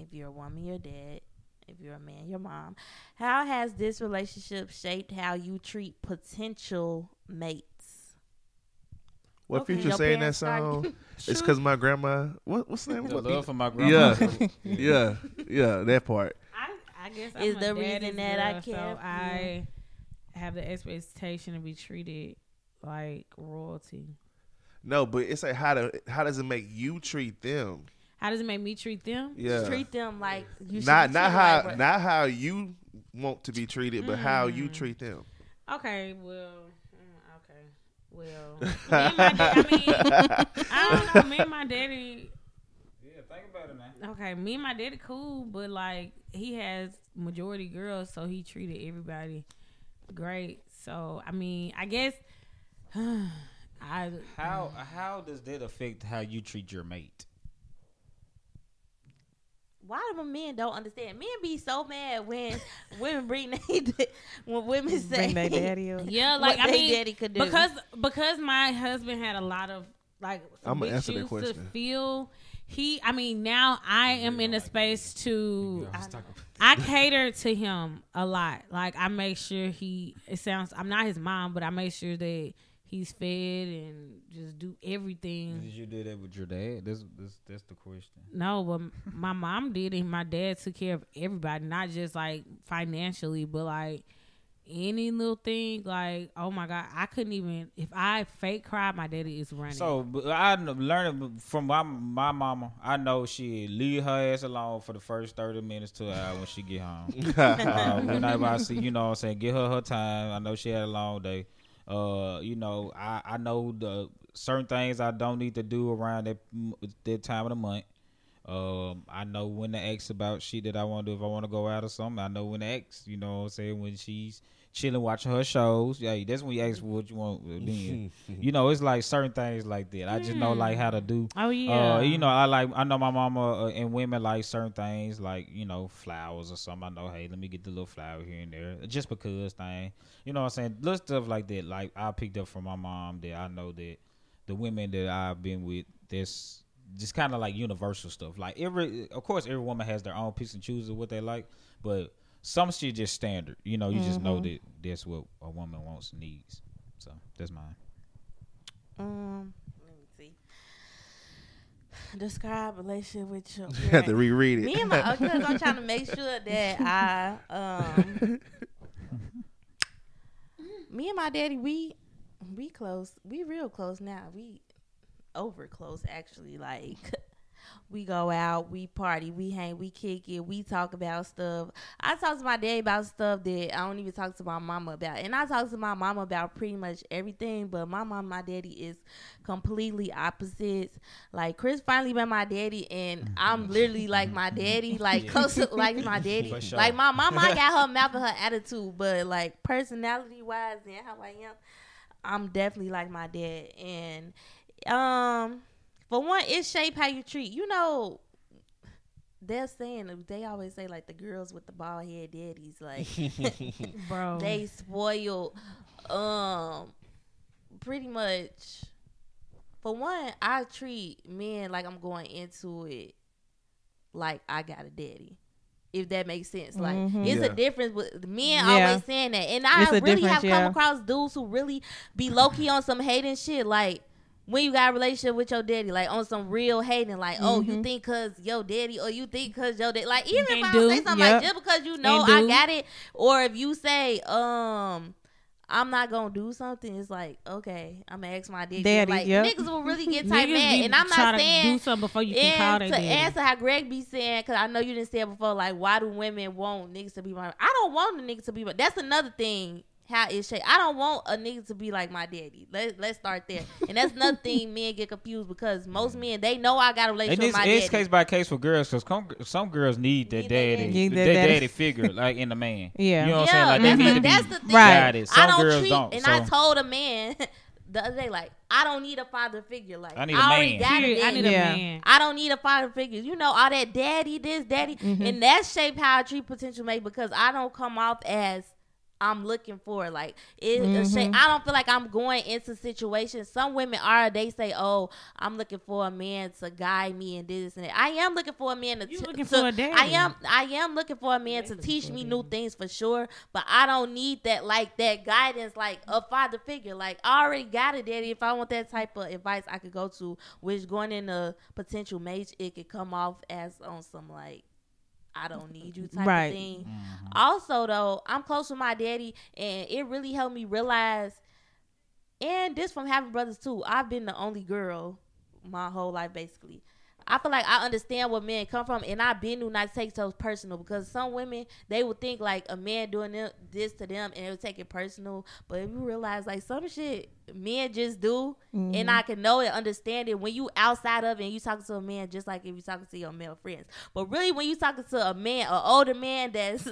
if you're a woman, your dad. If you're a man, your mom. How has this relationship shaped how you treat potential mates? What Okay, future saying that parents started- song? It's because my grandma. What, what's the name? The What- love for my grandma. yeah, yeah. yeah. That part. I, I guess Is I'm the reason daddy's that I girl, care so I have the expectation to be treated like royalty. No, but it's like how do how does it make you treat them? How does it make me treat them? Yeah, Treat them like you should not be not how like, not how you want to be treated, but how you Mm. treat them. Okay, well, mm, okay, well, me and my dad, I mean, I don't know. Me and my daddy, Yeah, Think about it now. Okay, me and my daddy cool, but like he has majority girls, so he treated everybody great. So I mean, I guess I How how does that affect how you treat your mate? Why do men don't understand? Men be so mad when women bring they when women say Bring their daddy up. yeah, like what I mean daddy could do. because because my husband had a lot of like some I'ma answer that shoes to question. feel. He, I mean, now I am in a space to Let's talk about- I cater to him a lot. Like I make sure he. It sounds. I'm not his mom, but I make sure that he's fed and just do everything. Did you do that with your dad? That's that's, that's the question. No, but my mom did, and my dad took care of everybody, not just like financially, but like any little thing. Like, oh my god, I couldn't even if I fake cry, my daddy is running. So but I learned from my my mama. I know she leave her ass alone for the first thirty minutes to an hour when she get home. uh, whenever I see, you know, what I'm saying, give her her time. I know she had a long day. Uh, you know, I I know the certain things I don't need to do around that that time of the month. Um, I know when to ask about shit that I want to do if I want to go out or something. I know when to ask, you know what I'm saying, when she's chilling watching her shows. Yeah, that's when you ask what you want. Then, you know, it's like certain things like that. I just know like how to do. oh yeah, Uh, you know, I like. I know my mama uh, and women like certain things, like you know, flowers or something. I know, hey, let me get the little flower here and there, just because thing. You know what I'm saying? Little stuff like that. Like I picked up from my mom that I know that the women that I've been with, this just kind of like universal stuff. Like every, of course, every woman has their own piece and choose of what they like, but some shit just standard. You know, you just know that that's what a woman wants and needs. So that's mine. um, let me see. Describe relationship with your. You have to reread it. Me and my because I'm trying to make sure that I um me and my daddy we we close we real close now we over close actually like we go out we party we hang we kick it we talk about stuff. I talk to my daddy about stuff that i don't even talk to my mama about. And i talk to my mama about pretty much everything but my mom and my daddy is completely opposites. Like chris finally met my daddy and i'm literally like my daddy like Yeah. close to like my daddy. sure. like my mama I got her mouth and her attitude but like personality wise and how i am i'm definitely like my dad. And um for one it shape how you treat you know they're saying they always say like the girls with the bald head daddies like bro. they spoil um pretty much for one i treat men like i'm going into it like i got a daddy if that makes sense like Mhm. it's Yeah. a difference with men Yeah. always saying that and i It's really have come yeah. across dudes who really be low-key on some hating shit like when you got a relationship with your daddy, like on some real hating, like, oh, you Mhm. think cause your daddy, or you think cause your daddy, like, even if And I do, say something yep. like, just because you know And I do. got it, or if you say, um, I'm not gonna do something, it's like, okay, I'm gonna ask my daddy. Daddy, like, yep. niggas will really get tight mad, and I'm not to saying. do something before you can call their to daddy. answer how Greg be saying, because I know you didn't say it before, like, why do women want niggas to be my? I don't want the niggas to be my. That's another thing. How it shaped. I don't want a nigga to be like my daddy. Let Let's start there. And that's another thing men get confused because most men they know I got a And relationship it's, with my it's daddy. case by case for girls because some, some girls need that Need their daddy, daddy. Need that that daddy. daddy. figure like in the man. Yeah. you know what yeah, I'm saying. Like they that's, need the, to be that's the thing. Right. guided. Some I don't girls treat, don't. and so. I told a man the other day, like, I don't need a father figure. Like, I I, need a already man. got a Period. I need a Yeah. man. I don't need a father figure. You know, all that daddy, this, daddy. Mhm. And that shaped how I treat potential mate because I don't come off as I'm looking for. Like, it, a shape- Mhm. I don't feel like I'm going into situations. Some women are, they say, oh, I'm looking for a man to guide me and this and that. I am looking for a man to. You t- looking to- for a daddy. I am, I am looking for a man to teach me new things for sure. But I don't need that, like, that guidance, like a father figure. Like, I already got a daddy. If I want that type of advice, I could go to, which going into potential mate, it could come off as on some, like, I don't need you type Right. of thing. Mhm. Also, though, I'm close with my daddy, and it really helped me realize. And this from having brothers too. I've been the only girl my whole life, basically. I feel like I understand where men come from, and I been do not take so personal because some women they would think like a man doing them, this to them and it would take it personal. But if you realize like some shit men just do, and mm-hmm. I can know and understand it when you outside of it and you talking to a man just like if you talking to your male friends. But really, when you talking to a man, an older man that's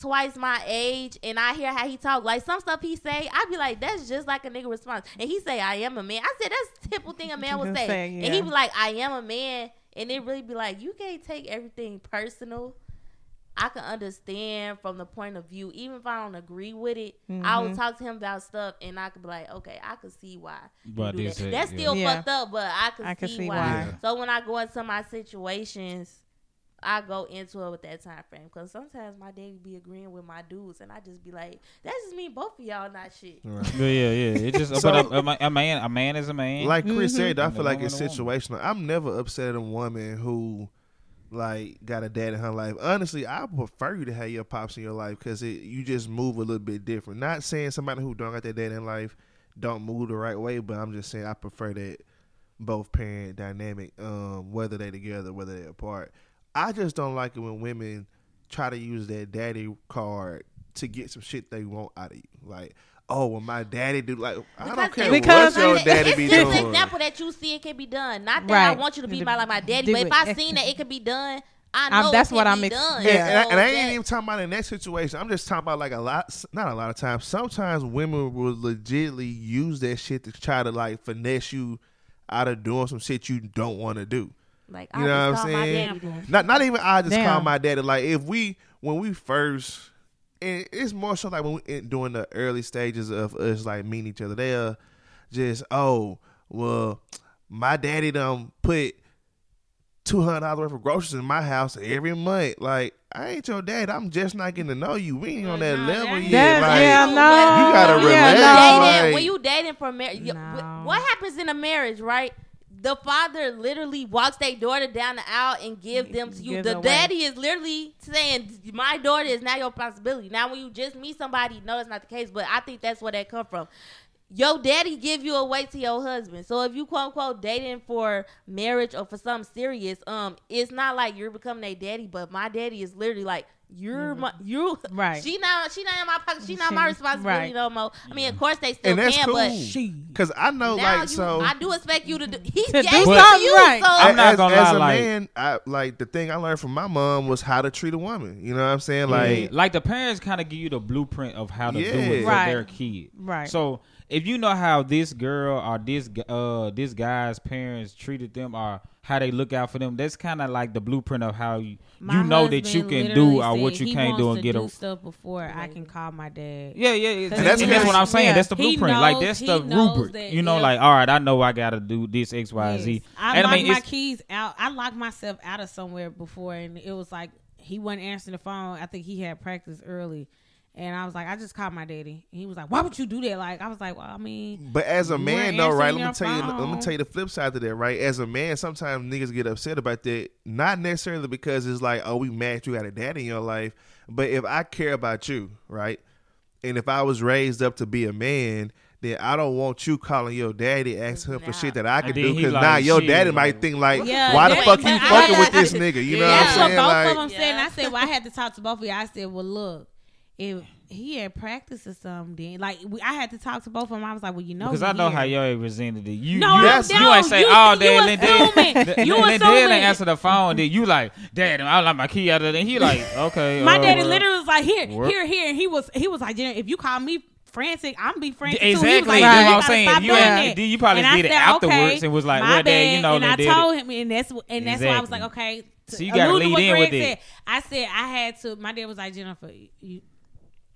twice my age and I hear how he talk, like some stuff he say, I be like, that's just like a nigga response. And he say, I am a man. I said, that's the typical thing a man would say. Say, And he be like, I am a man. And it really be like, you can't take everything personal. I can understand from the point of view, even if I don't agree with it, I Mm-hmm. will talk to him about stuff and I could be like, okay, I could see why. But do this that. is- yeah. still Yeah. fucked up, but I could I see, can see why. why. So when I go into my situations, I go into it with that time frame because sometimes my daddy be agreeing with my dudes, and I just be like, "That just mean both of y'all not shit." Right. Yeah, yeah, yeah. It just So- but a, a, a man, a man is a man. Like Chris Mhm. said, I And feel like it's woman a woman. situational. I'm never upset at a woman who like got a dad in her life. Honestly, I prefer you to have your pops in your life because you just move a little bit different. Not saying somebody who don't got their dad in life don't move the right way, but I'm just saying I prefer that both parent dynamic, um, whether they together, whether they apart. I just don't like it when women try to use that daddy card to get some shit they want out of you. Like, oh, well, my daddy do like I don't care Because- what your it's daddy it's be just doing. an example that you see it can be done. Not that I want you to be my like my daddy, do but if. I seen that it could be done, I know that's it can what I'm ex- done. Yeah. And, and I, and I ain't that- even talking about in that situation. I'm just talking about like a lot, not a lot of times. Sometimes women will legitly use that shit to try to like finesse you out of doing some shit you don't want to do. Like You I know what I'm saying? Not not even I just call my daddy. Like if we when we first, and it's more so like when we in, during the early stages of us like meeting each other. They're just oh well, my daddy done put two hundred dollars worth of groceries in my house every month. Like I ain't your dad. I'm just not getting to know you. We ain't on that No, level that- yet. That's, like, yeah, You gotta yeah, relax, no. like- dating, when you dating for marriage, No. what happens in a marriage, right? The father literally walks their daughter down the aisle and give them to you. Gives The away. daddy is literally saying, "My daughter is now your responsibility." Now, when you just meet somebody, no, that's not the case. But I think that's where that come from. Your daddy give you away to your husband. So if you quote unquote dating for marriage or for something serious, um, it's not like you're becoming a daddy, but my daddy is literally like you're mm-hmm. my you Right. She not she not in my pocket. She not my responsibility right. no more. I mean, of course they still and that's can, cool. but She. Cause I know now like you, so. I do expect you to do. He To gave do to something you, right. so I'm not as, gonna as lie, a like- man, I like the thing I learned from my mom was how to treat a woman. You know what I'm saying? Like, like like the parents kind of give you the blueprint of how to do it for Right. their kid. Right. So if you know how this girl or this uh this guy's parents treated them or how they look out for them, that's kind of like the blueprint of how you My you know that you can do or what you can't do and to get do a stuff before I can call my dad. yeah, yeah, yeah. And that's that's, that's what I'm saying. Yeah. That's the He blueprint. like that's the knows rubric. that You know, if- like all right, I know I gotta do this X, Y, Yes. Z. I And locked my keys out. I locked myself out of somewhere before, and it was like he wasn't answering the phone. I think he had practice early, and I was like, I just called my daddy. And he was like, Why would you do that? Like I was like, Well, I mean, But as a man, though, right? Let me tell you. Let me tell you the flip side to that, right? As a man, sometimes niggas get upset about that. Not necessarily because it's like, oh, we mad you got a dad in your life, but if I care about you, right, and if I was raised up to be a man. Then I don't want you calling your daddy asking him for shit that I can do because like, now your daddy like- might think like, Yeah, why the that- fuck but you I fucking had with to- this nigga? You know that's what I'm what saying? both Like, of them said. And I said, Well, I had to talk to both of you. I said, Well, look, if he had practice or something, like we, I had to talk to both of them. I was like, Well, you know, because I know here. how y'all resented it. You, No, you, Yes. you ain't say, you, "Oh, you Dad, let Dad, assuming. let You assuming. ain't answer the phone." Then you like, "Dad, I like my key out of there." He like, "Okay." My uh, daddy well. literally was like, "Here, Work. here, here." And he was, he was like, "If you call me frantic, I'm be frantic too." Exactly. Was like, That's "You what I'm saying. You doing ain't- that." then you probably And did it said, afterwards okay, and was like, "Well, Dad, you know, and I told him, and that's and that's why I was like, "Okay." So you gotta lead what in with it. said, I said I had to. My dad was like, "Jennifer, you."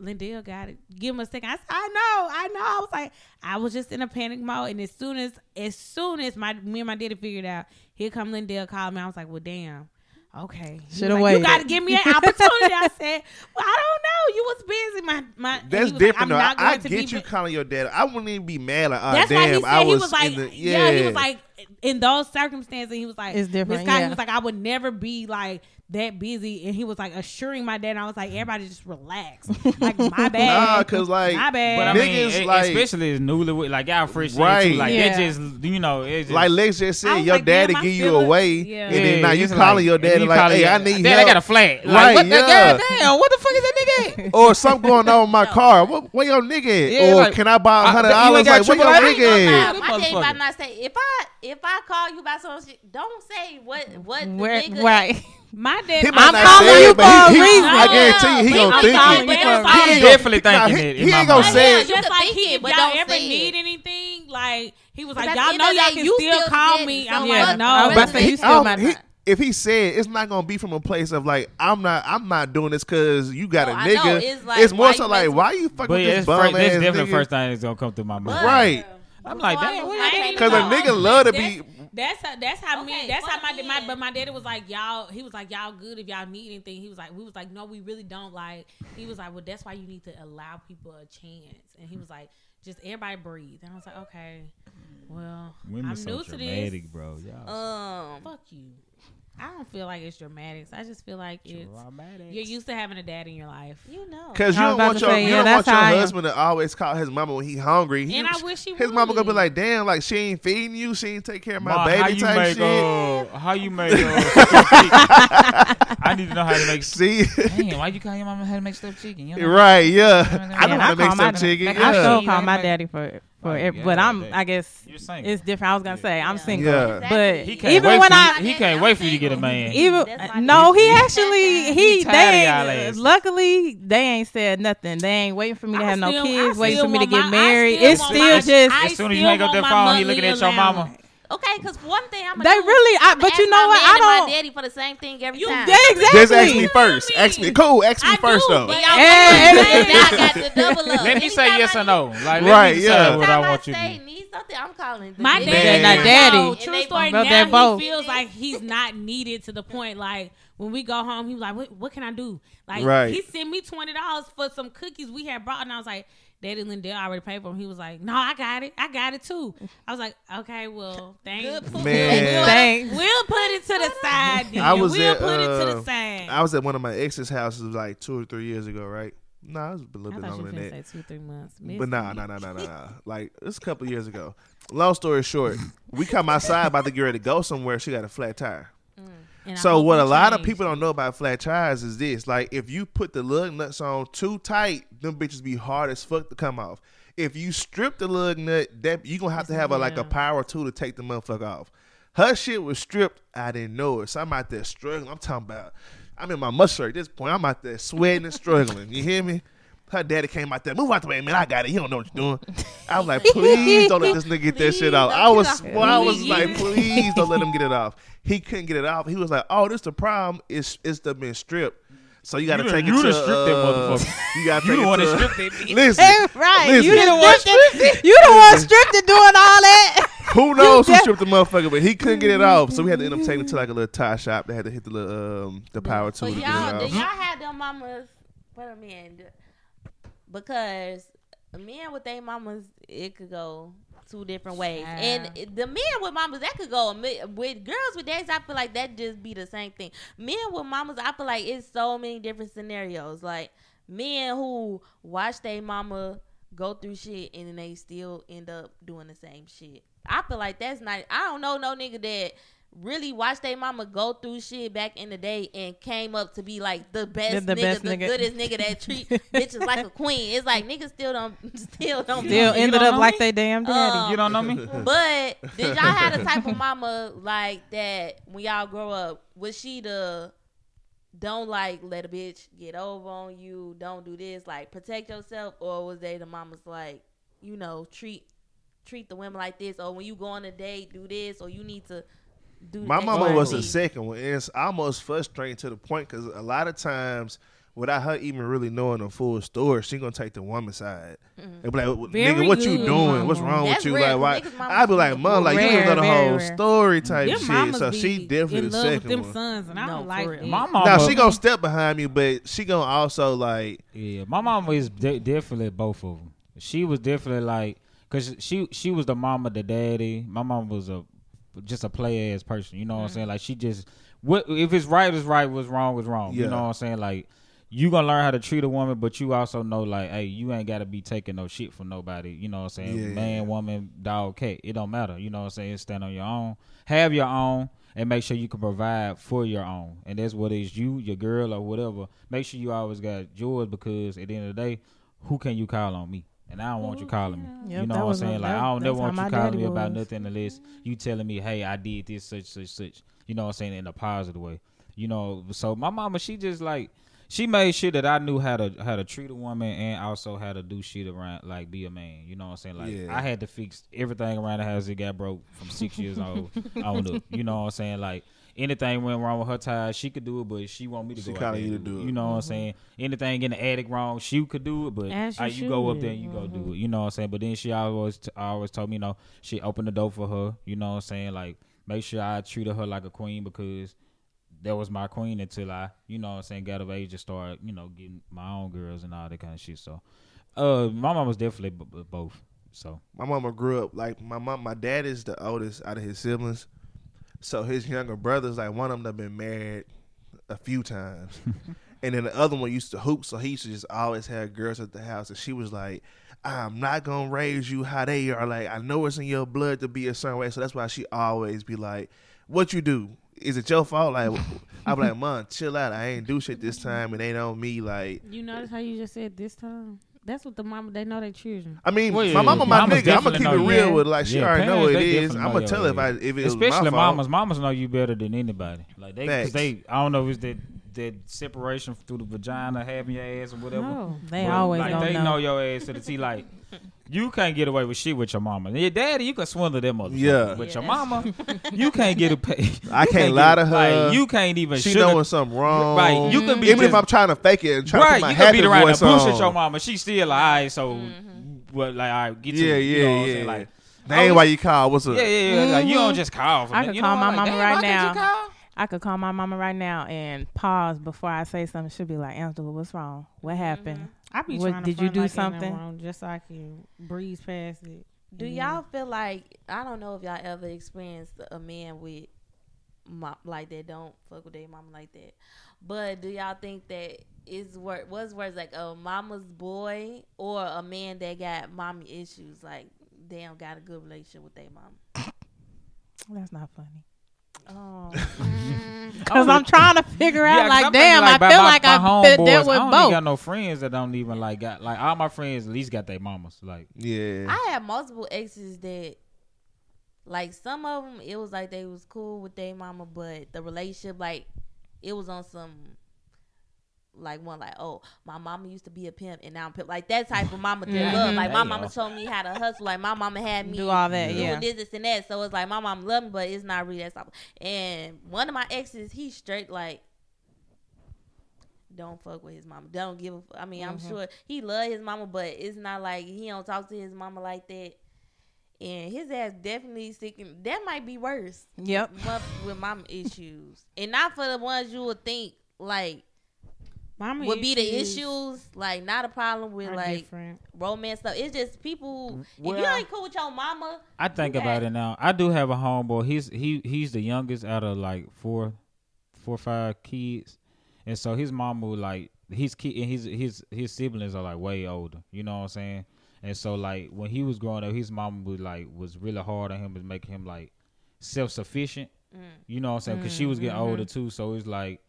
Lindell got it. Give him a second. I said, I know, I know. I was like, I was just in a panic mode, and as soon as, as soon as my me and my daddy figured out, here come Lindell called me. I was like, well, damn. Okay. He Shoulda like. You got to give me that opportunity. I said, well, I don't know. You was busy. My my. That's was like, different I'm though. I, I get be you bu- calling your dad. I wouldn't even be mad. Like, oh, uh, That's damn, why he said I he was, was like, the, yeah. he was like, in those circumstances, he was like, It's different, Scott, yeah. He was like, I would never be like that busy, and he was like assuring my dad. And I was like, everybody just relax. like my bad. Nah, cause like my bad. But I Niggas, mean, like- especially as newlywed, like y'all fresh right. Right. too. Like Yeah. that just you know, it's just, like Lex just said, your like, damn, daddy give you away, Yeah. and then now you it's calling like- your and daddy you like, calling hey, I your- need Dad, I got a flat. Like, Right, what the yeah. goddamn? What the fuck is that nigga or something going on with my car. What, where your nigga? Yeah, or like, can I buy a I- hundred dollars Like, where your triple nigga Nah, at? That my daddy motherfucker. not say if I if I call you about some shit. Don't say what what the nigga. right. My dad. He might I'm not calling say you it, but for a he, he, reason. I guarantee you, he But gonna think it. you He definitely Nah, thinking he- it in he ain't gonna say it. you just can like think he, it, if but y'all don't ever need anything, like he was like, y'all know y'all can still still call me. I'm some like, fuck- no, I was about to say, but he still Um, might not. if he said it's not gonna be from a place of like I'm not I'm not doing this because you got No, a I know. nigga. It's like, more so like messing- why you fucking But with this it's bum ass that's definitely the nigga? first thing that's gonna come through my mind. Right. But I'm like, before damn, I what was I like, ain't Cause a nigga love to be. That's how, that's how me. That's how my, my but my daddy was like y'all. He was like y'all good if y'all need anything. He was like we was like no we really don't like. He was like well that's why you need to allow people a chance. And he was like just everybody breathe. And I was like okay, well Women I'm so new to this. bro. Y'all Um, Fuck you. I don't feel like it's dramatics. I just feel like it's dramatic. you're used to having a dad in your life. you know. Cause you don't want your say, you yeah, don't want your how I am. husband to always call his mama when he hungry. He- And I wish he his mama gonna be like, damn, like she ain't feeding you, she ain't take care of my Ma, baby how you type make, shit. Uh, how you make? Uh, stuffed chicken? I need to know how to make. See, Damn, why you call your mama how to make stuffed chicken? You know? right? Yeah, I know Yeah, how to make call my some dad- chicken. I still call my daddy for for yeah, but I'm that- I guess You're it's different. I was gonna say I'm single, Yeah. but He can't even wait when for I you, he can't wait for you to get a man. even no, he actually He he they y'all ain't, ass. luckily they ain't said nothing. They ain't waiting for me to I have no kids, I waiting for me to get my- married. still It's still my- just As soon as you still hang up want that phone, he looking at your mama. Okay, because one thing I'm They really- I- but you know what? I I don't- my daddy for the same thing every You time. did exactly. Just ask me first. Ask me. Cool. Ask me I first do, though. but Y'all Hey, both hey, say I got to double up. Let me say yes or no. Like, Right, let me yeah. decide what I want you to do. need something, I'm calling. My daddy. dad, Not now, daddy. True story. Now he feels like he's not needed to the point. Like when we go home, he was like, "What, what can I do?" Like Right. he sent me twenty dollars for some cookies we had brought, and I was like, "Daddy Lindell already paid for him. He was like, "No, I got it. I got it too." I was like, "Okay, well, thanks. Good point. Man. Thanks. We'll put it to the side. Then. I was we'll at, put it to uh, the side." I was at one of my ex's houses like two or three years ago, right? Nah, it was a little I bit thought you longer than that. say two, three months. But nah, nah, nah, nah, nah, nah. Like it's a couple years ago. Long story short, we come outside about to get ready to go somewhere. She got a flat tire. And So what a lot of people don't know about flat tires is this: like if you put the lug nuts on too tight, them bitches be hard as fuck to come off. If you strip the lug nut, that you gonna have to have a, like a power tool to take the motherfucker off. Her shit was stripped. I didn't know it. So I'm out there struggling. I'm talking about. I'm in my muscle at this point. I'm out there sweating and struggling. You hear me? Her daddy came out there. Move out the way, man. I got it. You don't know what you're doing. I was like, please don't let this nigga get that shit off. I was, well, I was like, please don't let him get it off. He couldn't get it off. He was like, oh, this the problem. It's it's the been stripped. So you got to You take done- it you to. done stripped that uh, motherfucker. You got to You take the one it that to. stripped that bitch. Listen, right. Listen. You You the the one stripped. You the one stripped it doing all that. who knows who stripped the motherfucker, but he couldn't get it off. So we had to end up taking it to like a little tie shop. They had to hit the little um the power tool But to get y'all, it do y'all off. have them mamas put them in because men with their mamas, it could go two different ways, and the men with mamas that could go with girls with dads. I feel like that just be the same thing. Men with mamas, I feel like it's so many different scenarios. Like men who watch their mama go through shit and then they still end up doing the same shit. I feel like that's not. I don't know no nigga that really watched their mama go through shit back in the day and came up to be like the best The nigga, best the nigga. goodest nigga that treat bitches like a queen. It's like niggas still don't still don't. Still be- ended don't up like they damn daddy. Um, You don't know me? But did y'all have the type of mama like that when y'all grow up? Was she the don't like let a bitch get over on you, don't do this, like protect yourself, or was they the mamas like, you know, treat treat the women like this, or when you go on a date, do this, or you need to do My mama was the second one. And it's almost frustrating to the point because a lot of times, without her even really knowing the full story, she gonna take the woman side. Mm-hmm. And be like, "What- Very "Nigga, what you good, doing? What's wrong That's with you? rare, like, 'cause why?" I'd be like, "Mom, like you rare, don't know the whole rare. story type Them shit." So she definitely in the love with second them one. sons, and I No, don't for like real. that. My mama. Now she gonna step behind me, but she gonna also like Yeah, my mama is de- definitely both of them. She was definitely like, cause she she was the mama, the daddy. My mom was a just a play ass person. You know what I'm mm-hmm. saying? Like she just what if it's right is right, what's wrong is wrong. You know what I'm saying? Like you gonna learn how to treat a woman, but you also know like, hey, you ain't gotta be taking no shit from nobody. You know what I'm saying? Yeah. Man, woman, dog, cat. It don't matter. You know what I'm saying? Stand on your own. Have your own and make sure you can provide for your own. And that's what is you, your girl or whatever. Make sure you always got yours because at the end of the day, who can you call on me? And I don't want you oh, calling me. Yep, you know what I'm saying? what- Like that- I don't that's never want you calling daddy me about was. nothing unless you telling me, hey, I did this, such, such, such. You know what I'm saying? In a positive way. You know, so my mama, she just like she made sure that I knew how to how to treat a woman and also how to do shit around like be a man. You know what I'm saying? Like Yeah. I had to fix everything around the house that got broke from six years old on up. You know what I'm saying? Like anything went wrong with her tires, she could do it, but she want me to She go out calling there you and to do it. You know what I'm saying? Anything in the attic wrong, she could do it, but As uh, you go up there and you go do it. You know what I'm saying? But then she always t- always told me, you know, she opened the door for her. You know what I'm saying? Like make sure I treated her like a queen because that was my queen until I, you know what I'm saying, got of age and started, you know, getting my own girls and all that kind of shit. So, uh, my mom was definitely b- b- both. So, my mama grew up like my mom. My dad is the oldest out of his siblings, so his younger brothers, like one of them, have been married a few times, and then the other one used to hoop, so he used to just always have girls at the house, and she was like. I'm not gonna raise you how they are. Like I know it's in your blood to be a certain way, so that's why she always be like, "What you do? Is it your fault?" Like I be like, "Mom, chill out. I ain't do shit this time. It ain't on me." Like You notice how you just said this time? That's what the mama they know their children. I mean, Well, yeah, my mama, my Mamas nigga. I'm gonna keep it real Yeah. with her. like she Yeah, already know parents, what it they is. definitely I'm gonna tell if I age. if it was especially my fault. mamas, mamas know you better than anybody. Like they, cause they, I don't know if it's that that separation through the vagina having your ass or whatever. No. They But, always like gonna they know. know your ass to the T. Like you can't get away with shit with your mama. Your daddy, you can swindle them motherfucker. Yeah. But Yeah, your that's mama, you can't get a pay. I you can't lie get- to her. Like, you can't even. she sugar- knowing something wrong. Right, you can be even if I'm trying to fake it and try to right, put my you could happy beat around the voice bush on. with your mama. She still like, all right, so what? Like, all right, get to Yeah, it. You yeah, know what I'm yeah. saying? Like, That ain't why you call. What's up? yeah, yeah, yeah. Like, you don't Mhm. just call. For I me. could you call know, my like, mama right why can't you now. Call? I could call my mama right now and pause before I say something. She'll be like, Angela, what's wrong? What happened? I be What- trying to did you do like ain't something? wrong just so I can breeze past it. Do Mhm. y'all feel like I don't know if y'all ever experienced a man with mom like that don't fuck with their mama like that, but do y'all think that is wor- was worse like a mama's boy or a man that got mommy issues like they don't got a good relationship with their mom? That's not funny. Oh, Because I'm trying to figure out, Yeah, 'cause like, I'm damn, like, I feel my- like my I fit homeboys, dealt with I don't both. got no friends that don't even like got like all my friends at least got their mamas. Like Yeah. I had multiple exes that. Like some of them, it was like they was cool with their mama, but the relationship, like, it was on some like one like oh my mama used to be a pimp and now I'm pimp like that type of mama that Mhm. love like my mama told me how to hustle like my mama had me Do all that, yeah. this this and that so it's like my mom love me but it's not really that stuff and one of my exes he straight like don't fuck with his mama don't give a f- I mean I'm Mhm. sure he love his mama but it's not like he don't talk to his mama like that and his ass definitely sticking that might be worse Yep. with, with mama issues and not for the ones you would think like Mama would be the issues issues like not a problem with are like different. romance stuff. It's just people. if you ain't cool with your mama, I think about got- it now. I do have a homeboy. He's he he's the youngest out of like four, four or five kids, and so his mama was like his kid and his his his siblings are like way older. You know what I'm saying? And so like when he was growing up, his mama was like was really hard on him, was making him like self sufficient. Mm. You know what I'm saying? Because she was getting mm-hmm. older too, so it's like,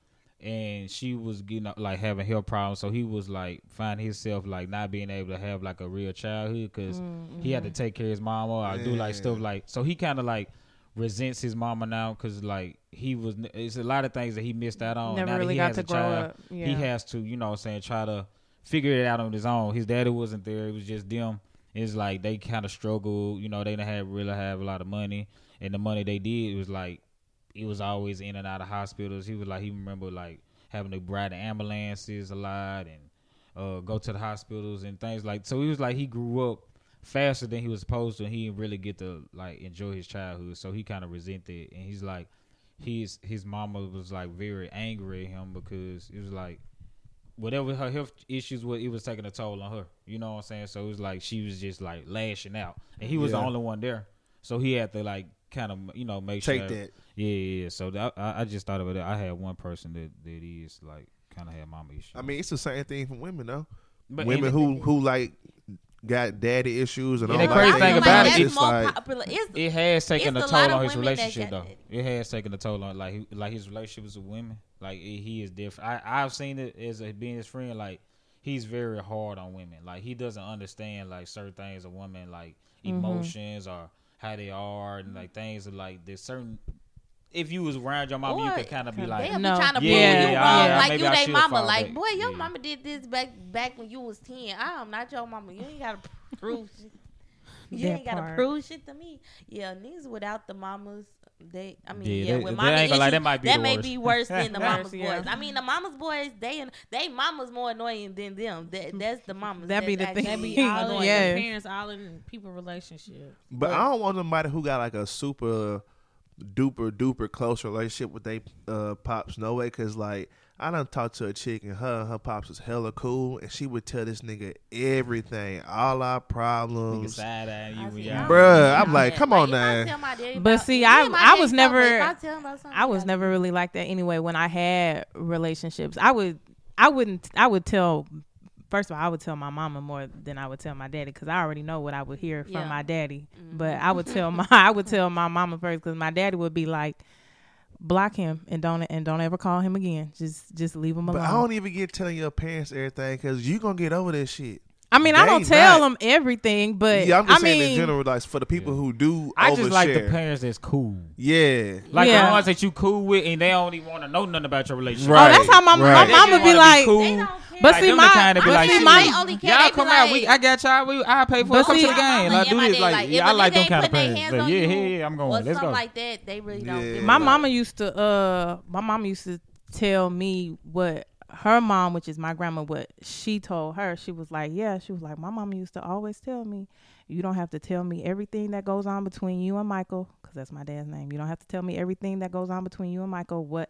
and she was getting uh, like having health problems. So he was like finding himself like not being able to have like a real childhood because he had to take care of his mama or do like stuff like. So he kind of like resents his mama now because like he was. It's a lot of things that he missed out on. Never now that really he got has to a grow child, up. Yeah. He has to, you know, what I'm saying try to figure it out on his own. His daddy wasn't there. It was just them. It's like they kind of struggled. You know, they didn't have really have a lot of money, and the money they did was like it was always in and out of hospitals. He was like he remember like having to ride ambulances a lot and uh, go to the hospitals and things like. So he was like he grew up faster than he was supposed to. And he didn't really get to like enjoy his childhood, so he kind of resented. It and he's like his his mama was like very angry at him because it was like whatever her health issues were, it was taking a toll on her. You know what I'm saying? So it was like she was just like lashing out, and he was the only one there. So he had to like kind of you know make Take sure. that. Yeah, yeah. yeah. So that, I, I just thought of it. I had one person that that is like kind of had mama issues. I mean, it's the same thing for women though. but women and who who like got daddy issues and Yeah, all the that. crazy thing about it just that's more like, popular. It's, it has taken a It's a toll on his relationship though. that. It has taken a toll on like like his relationships with women. Like he he is different. I I've seen it as a, being his friend. Like he's very hard on women. Like he doesn't understand like certain things of women like Mm-hmm. emotions or how they are and like things are like there's certain. If you was around your mama, you could kind of be they'll like, be No. trying to Yeah, prove yeah, you yeah, wrong, yeah, like you I they mama. Like, back. boy, your Yeah. mama did this back back when you was ten. I'm not your mama. You ain't gotta prove shit. You That ain't gotta prove shit to me. Yeah, niggas without the mamas, they. I mean, Yeah, yeah, they- with they mama ain't lie, that might be that may worst. be worse than the mama's yeah. boys. I mean, the mama's boys, they and they mama's more annoying than them. That that's the mamas. That'd be that's the thing. actually That be all in annoying. Yeah. the parents, all in people relationship. But I don't want somebody who got like a super duper duper close relationship with they uh, pops. No way, cause like I done talked to a chick and her her pops was hella cool, and she would tell this nigga everything, all our problems. side eyeing you I when see, y'all. I don't Bruh, do I'm like, that. come on if I now. tell my daddy But see, I- I was never- I tell him about something, I was never really like that anyway. When I had relationships, I would, I wouldn't, I would tell. First of all, I would tell my mama more than I would tell my daddy because I already know what I would hear from Yeah. my daddy. Mm-hmm. But I would tell my, I would tell my mama first because my daddy would be like, block him and don't and don't ever call him again. Just just leave him alone. But. I don't even get telling your parents everything, cause you gonna get over this shit. I mean, I don't tell not. them everything, but yeah, I'm just I saying mean, in general, like for the people who do, I just like the parents that's cool. Yeah, Like Yeah. the ones that you cool with and they don't even want to know nothing about your relationship. oh, that's how my, right. They my mama be wanna like, cool. They don't but Like, see them the my, kind that be but like, see my, They only care. Y'all They be come out. We, I got y'all. We, I pay for But it. Come see- to the game. My Like, do and this. Like, like, yeah, if I a like nigga them kind of parents. Like, yeah, yeah, yeah, I'm going. Let's something go. like that, they really don't. Yeah. my mama used to uh my mom used to tell me what her mom which is my grandma what she told her she was like yeah she was like my mom used to always tell me you don't have to tell me everything that goes on between you and michael because that's my dad's name you don't have to tell me everything that goes on between you and michael what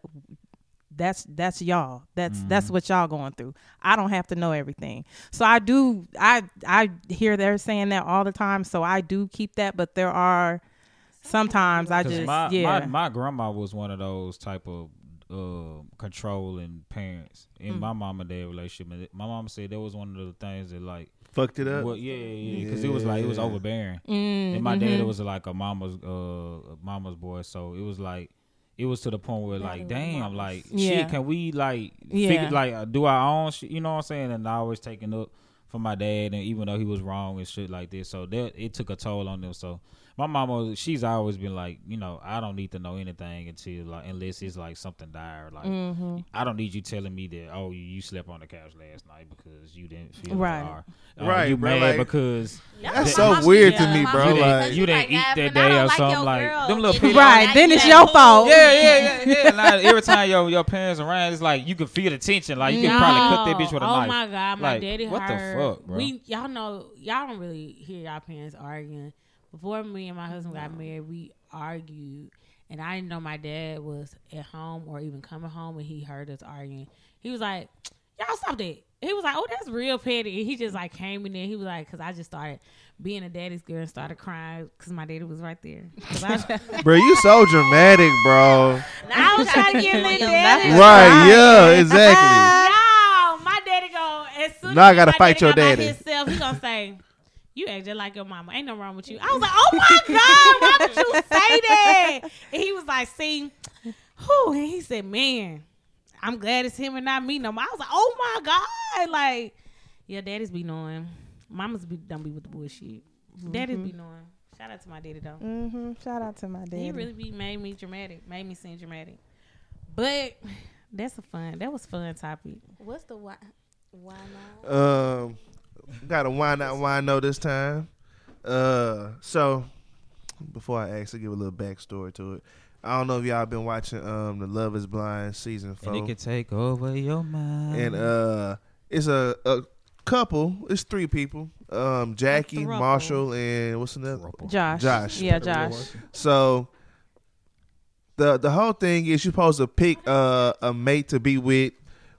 that's that's y'all that's that's mm-hmm. what y'all going through i don't have to know everything. So i do i i hear they're saying that all the time so i do keep that but there are sometimes I just my, yeah. my my grandma was one of those type of uh, controlling parents in Mm. my mom and dad relationship. And My mom said that was one of the things that like, fucked it up. well, yeah, yeah, because it was like it was overbearing. Mm, And my dad mhm. was like a mama's uh mama's boy, so it was like it was to the point where like, Daddy was damn, like Yeah. shit, can we like Yeah. figure like uh, do our own shit? You know what I'm saying? And I always taking up for my dad, and even though he was wrong and shit like this, so that it took a toll on them. So my mama, she's always been like, you know, I don't need to know anything until like unless it's like something dire. Like Mm-hmm. I don't need you telling me that oh you, you slept on the couch last night because you didn't feel Right. Right. Or, uh, Right, You bro, mad like- because That's That's so my weird did. to me, My bro, mama like- You didn't like, eat that day or like something, like, them little then people- Right, then it's your fault. Yeah, yeah, yeah, yeah. Like, every time your your parents around, it's like you can feel the tension. Like you can probably cut that bitch with a oh knife. Oh my god, my Like, daddy what the fuck, bro? We y'all know y'all don't really hear y'all parents arguing. Before me and my husband got married, we argued, and I didn't know my dad was at home or even coming home when he heard us arguing. He was like, "Y'all stop that." He was like, "Oh, that's real petty." And he just like came in there. He was like, "Cause I just started being a daddy's girl and started crying because my daddy was right there." I, bro, you so dramatic, bro. I was trying to get a little daddy. Right, yeah, exactly. Yo, my daddy go as soon Now I gotta fight your daddy. Himself, he gonna say, "You act just like your mama. Ain't no wrong with you." I was like, "Oh my god, why would you say that?" And he was like, "See, who?" And he said, "Man, I'm glad it's him and not me no more." I was like, "Oh my god, like, yeah, daddies be knowing. Mamas be don't be with the bullshit. Daddies be knowing." Shout out to my daddy though. Mm-hmm. Shout out to my daddy. He really be made me dramatic, made me seem dramatic. But that's a fun. That was fun topic. What's the why? Why not? Um, got a why not why no this time. Uh, so before I actually give a little backstory to it, I don't know if y'all been watching um the Love Is Blind season four, and it can take over your mind. and uh, it's a a couple. It's three people. Um, Jackie. Marshall, and what's the name? Josh. Josh. Yeah, Josh. So the the whole thing is you're supposed to pick uh, a mate to be with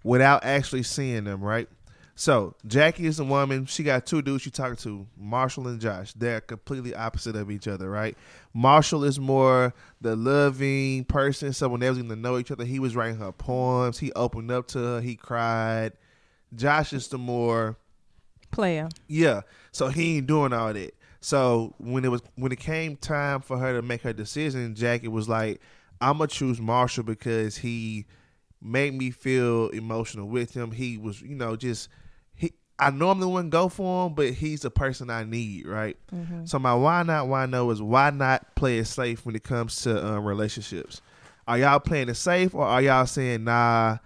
without actually seeing them, right? So Jackie is a woman. She got two dudes she talking to, Marshall and Josh. They're completely opposite of each other, right? Marshall is more the loving person. So when they was getting to know each other, he was writing her poems. He opened up to her. He cried. Josh is the more Player. yeah. So he ain't doing all that. So when it was when it came time for her to make her decision, Jackie was like, "I'm gonna choose Marshall because he made me feel emotional with him. He was, you know, just. I normally wouldn't go for him, but he's the person I need, right? So my why not, why no is why not play it safe when it comes to um, relationships. Are y'all playing it safe, or are y'all saying, nah?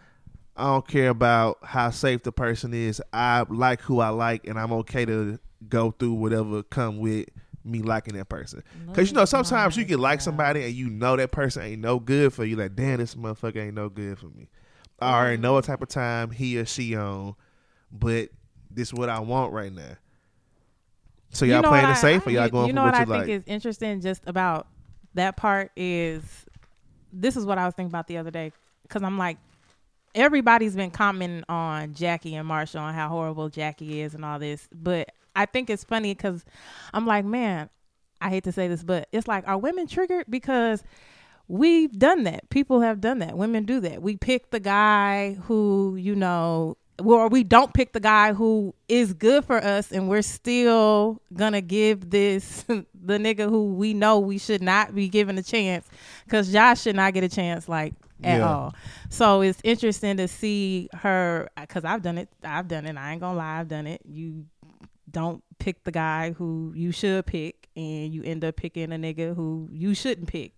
I don't care about how safe the person is. I like who I like, and I'm okay to go through whatever come with me liking that person. Because you know, sometimes you can like somebody and you know that person ain't no good for you. Like, damn, this motherfucker ain't no good for me. I already know what type of time he or she on, but this is what I want right now. So y'all know playing it safe, or y'all you- going you for know what, what you I like? think is interesting just about that part is this is what I was thinking about the other day because I'm like everybody's been commenting on Jackie and Marshall and how horrible Jackie is and all this, but I think it's funny because I'm like, man, I hate to say this, but it's like, are women triggered because we've done that. People have done that. Women do that. We pick the guy who, you know, or we don't pick the guy who is good for us and we're still gonna give this the nigga who we know we should not be given a chance because Josh should not get a chance like at Yeah. all. So it's interesting to see her because I've done it. I've done it. I ain't gonna lie. I've done it. You don't pick the guy who you should pick, and you end up picking a nigga who you shouldn't pick.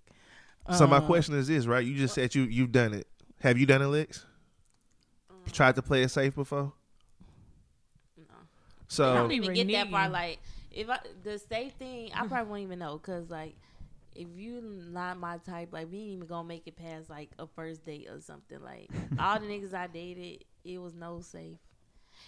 So my Um, question is this, right? You just said you you've done it. Have you done it, Lex? Tried to play it safe before? I So I don't even get that far. Like, if I, the safe thing, I probably won't even know because, like, if you not my type, like, we ain't even gonna make it past like a first date or something. Like, all the niggas I dated, it was no safe.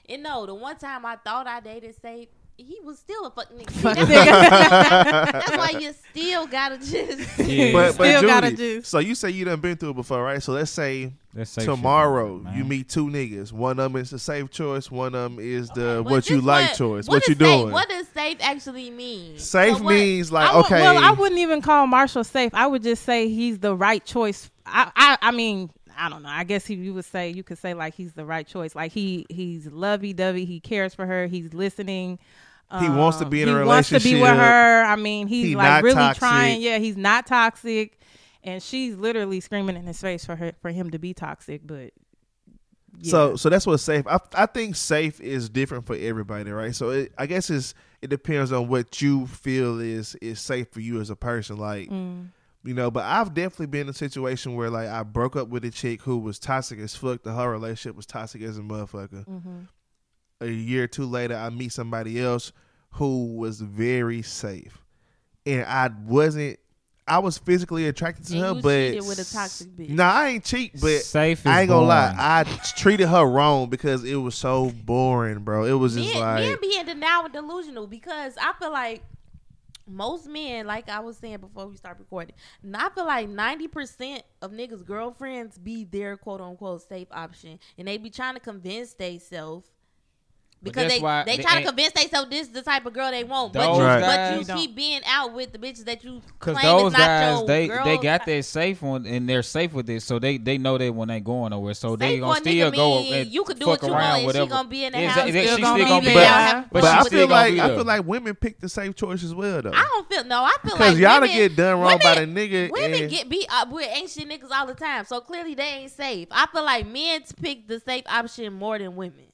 And no, the one time I thought I dated safe, he was still a fucking nigga. Fuck that's, nigga. that's why you still gotta just. Yeah. but but Still Judy, gotta just- so you say you done been through it before, right? So let's say That's safe shit, tomorrow man. you meet two niggas. One of them is the safe choice. One of them is the But what you this like choice. What, What, you does safe- doing? What does safe actually mean? safe So what- means like would- okay. Well, I wouldn't even call Marshall safe. I would just say he's the right choice. I, I, I mean, I don't know. I guess he, you would say you could say like he's the right choice. Like he, he's lovey dovey. He cares for her. He's listening. He wants to be in a relationship. he a wants to be with her. I mean, he's He like really toxic. trying. Yeah, he's not toxic, and she's literally screaming in his face for her for him to be toxic. But yeah. So so that's what safe. I I think safe is different for everybody, right? So it, I guess it's it depends on what you feel is is safe for you as a person. Like Mm. you know, but I've definitely been in a situation where like I broke up with a chick who was toxic as fuck. The whole relationship was toxic as a motherfucker. Mm-hmm. A year or two later, I meet somebody else who was very safe, and I wasn't. I was physically attracted to And her, you but cheated with a toxic bitch. Nah, I ain't cheat, but safe. Is I ain't gonna lie. boring. I treated her wrong because it was so boring, bro. It was just men, like men be in denial and delusional because I feel like most men, like I was saying before we start recording, and I feel like ninety percent of niggas' girlfriends be their quote unquote safe option, and they be trying to convince theyself. But Because they, why they they try to ain't- convince themselves this is the type of girl they want, but you, Right. but you keep being out with the bitches that you Cause claim those is not guys, your they girl. they got that safe one and they're safe with it, so they they know that when they going nowhere, so they Safe gonna for a still nigga go mean and you could do fuck what you around, want and she gonna be in the Exac- house, exact- still she gonna still gonna be be there. there, But, but, I feel like I feel like women pick the safe choice as well though. I don't feel no. I feel Because like y'all to women, get done wrong by the women- nigga. Women get beat up with ancient niggas all the time, so clearly they ain't safe. I feel like men pick the safe option more than women.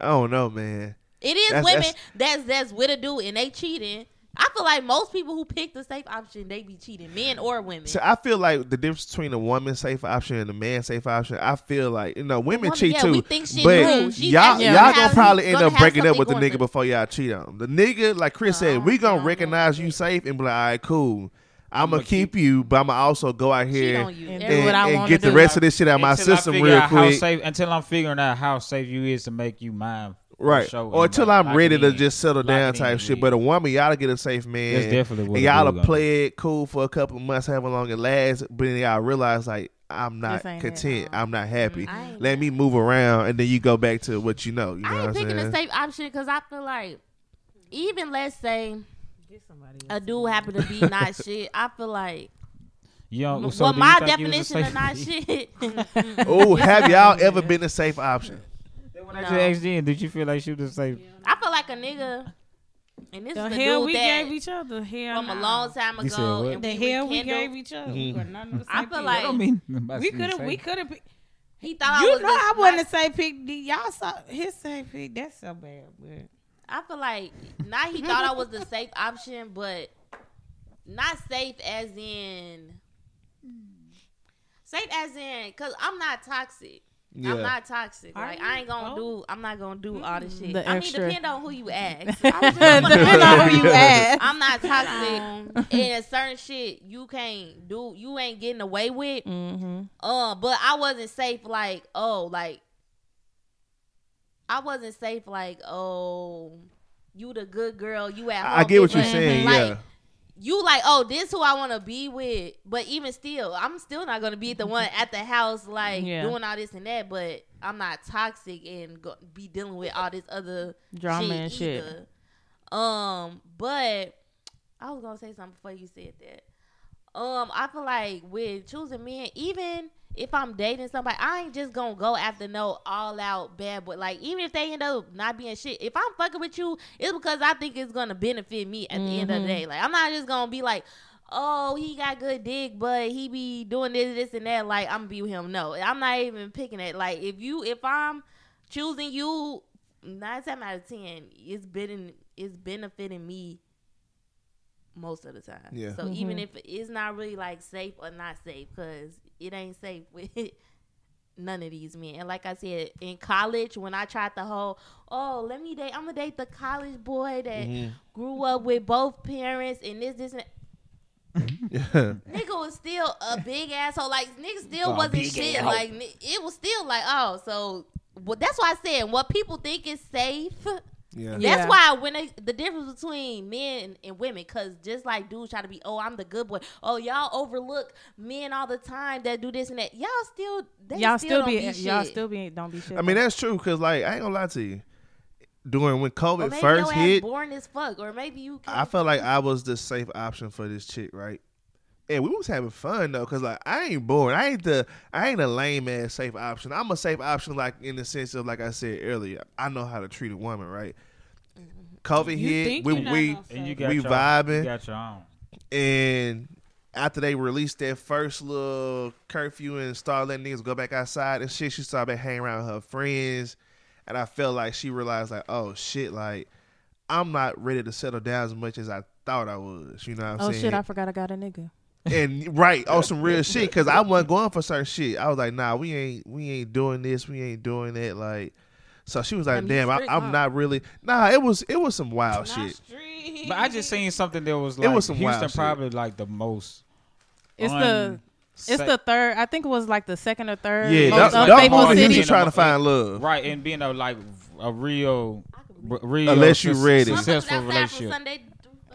Oh, I don't know, man. It is That's- women that's that's with a dude and they cheating. I feel like most people who pick the safe option they be cheating, men or women. So I feel like the difference between a woman safe option and a man safe option. I feel like you know women woman, cheat yeah, too, we think she but knew. Y'all y'all gonna gonna probably end gonna up breaking up with the nigga for- before y'all cheat on him. The nigga, like Chris said, we gonna no, no, recognize no. you safe and be like, all right, cool. I'm gonna I'ma keep you, but I'm gonna also go out here. And Every- do what I and, and get the do. rest of this shit out of my Until I system real out how quick. safe, until I'm figuring out how safe you is to make you mine. Right. or until like, I'm lock ready it to in. just settle Lock down it type shit. yeah. But a woman, y'all to get a safe man. That's definitely what y'all dude to play it cool for a couple of months, however long it lasts. But then y'all realize like I'm not This ain't it. content. I'm not happy. Mm, I Let me move around, and then you go back to what you know. You know I what ain't I'm picking saying? the safe option because I feel like even let's say Get somebody a dude happen to be not shit. I feel like You know, well, so do you my you definition of not shit. oh, have y'all ever been a safe option? When I No. just asked Jen, did you feel like she was safe? I feel like a nigga, and this The is the hell dude we that gave each other. Hell from a long time You said ago. what? and The hell we gave each other. Mhm. We were none of I feel like- I mean we could have. We could have. He thought I You was know, the- I wasn't a safe pick. Y'all saw his safe pick. That's so bad. But I feel like not he thought I was the safe option, but not safe as in safe as in because I'm not toxic. Yeah. I'm not toxic. Are Like you? I ain't gonna Oh. do. I'm not gonna do all this shit. The I extra. mean, depend on who you ask. Depending on who you ask. I'm not toxic. And certain shit you can't do. You ain't getting away with. Mm-hmm. Uh, but I wasn't safe. Like oh, like I wasn't safe. Like oh, you the good girl. You at home. I get what you're saying. Like, yeah. you like, oh, this who I want to be with. But even still, I'm still not gonna be the one at the house like Yeah. doing all this and that. But I'm not toxic and go, be dealing with all this other Drama shit and shit. either. Um, but I was gonna say something before you said that. Um, I feel like with choosing men, even if I'm dating somebody, I ain't just gonna go after no all out bad boy. Like even if they end up not being shit, if I'm fucking with you, it's because I think it's gonna benefit me at the end of the Mhm. day. Like I'm not just gonna be like, oh, he got good dick, but he be doing this, this, and that. Like I'm gonna be with him. No, I'm not even picking it. Like if you, if I'm choosing you, nine times out of ten, it's been it's benefiting me most of the time. Yeah. So even Mhm. if it's not really like safe or not safe, because it ain't safe with none of these men. And like I said, in college, when I tried the whole, oh, let me date, I'm gonna date the college boy that Mhm. grew up with both parents and this, this, and Yeah. nigga was still a big asshole. Like nigga still Oh, wasn't shit. asshole. Like it was still like, oh, so well, that's why I said what people think is safe. Yeah. Yeah. That's why when they, the difference between men and women, because just like dudes try to be, oh, I'm the good boy. Oh, y'all overlook men all the time that do this and that. Y'all still, they Y'all still, still be, be, y'all still be don't be shit. I mean that's true because like I ain't gonna lie to you. During when or COVID maybe first your ass hit, born as fuck, or maybe you. I can't- felt like I was the safe option for this chick, right? And we was having fun though, cause like I ain't bored. I ain't the I ain't a lame ass safe option. I'm a safe option, like in the sense of like I said earlier, I know how to treat a woman, right? COVID you hit, we we And you got We your, vibing. You got your own. and after they released their first little curfew and started letting niggas go back outside and shit, she started hanging around with her friends, and I felt like she realized like, oh shit, like I'm not ready to settle down as much as I thought I was. You know what I'm oh saying? shit, I forgot I got a nigga. And right on some real shit because I wasn't going for certain shit. I was like, nah, we ain't we ain't doing this, we ain't doing that. Like, so she was like, Damn, damn, I, I'm huh? not really. Nah, it was it was some wild Not shit. street. But I just seen something that was like It was some wild Houston shit. probably like the most. It's the it's unsa- the third. I think it was like the second or third. Yeah, most that, like that unstable was hard city. Trying to find love. right and being a like a real, real Unless you sus- ready. Motherfuckers successful relationship. Sunday-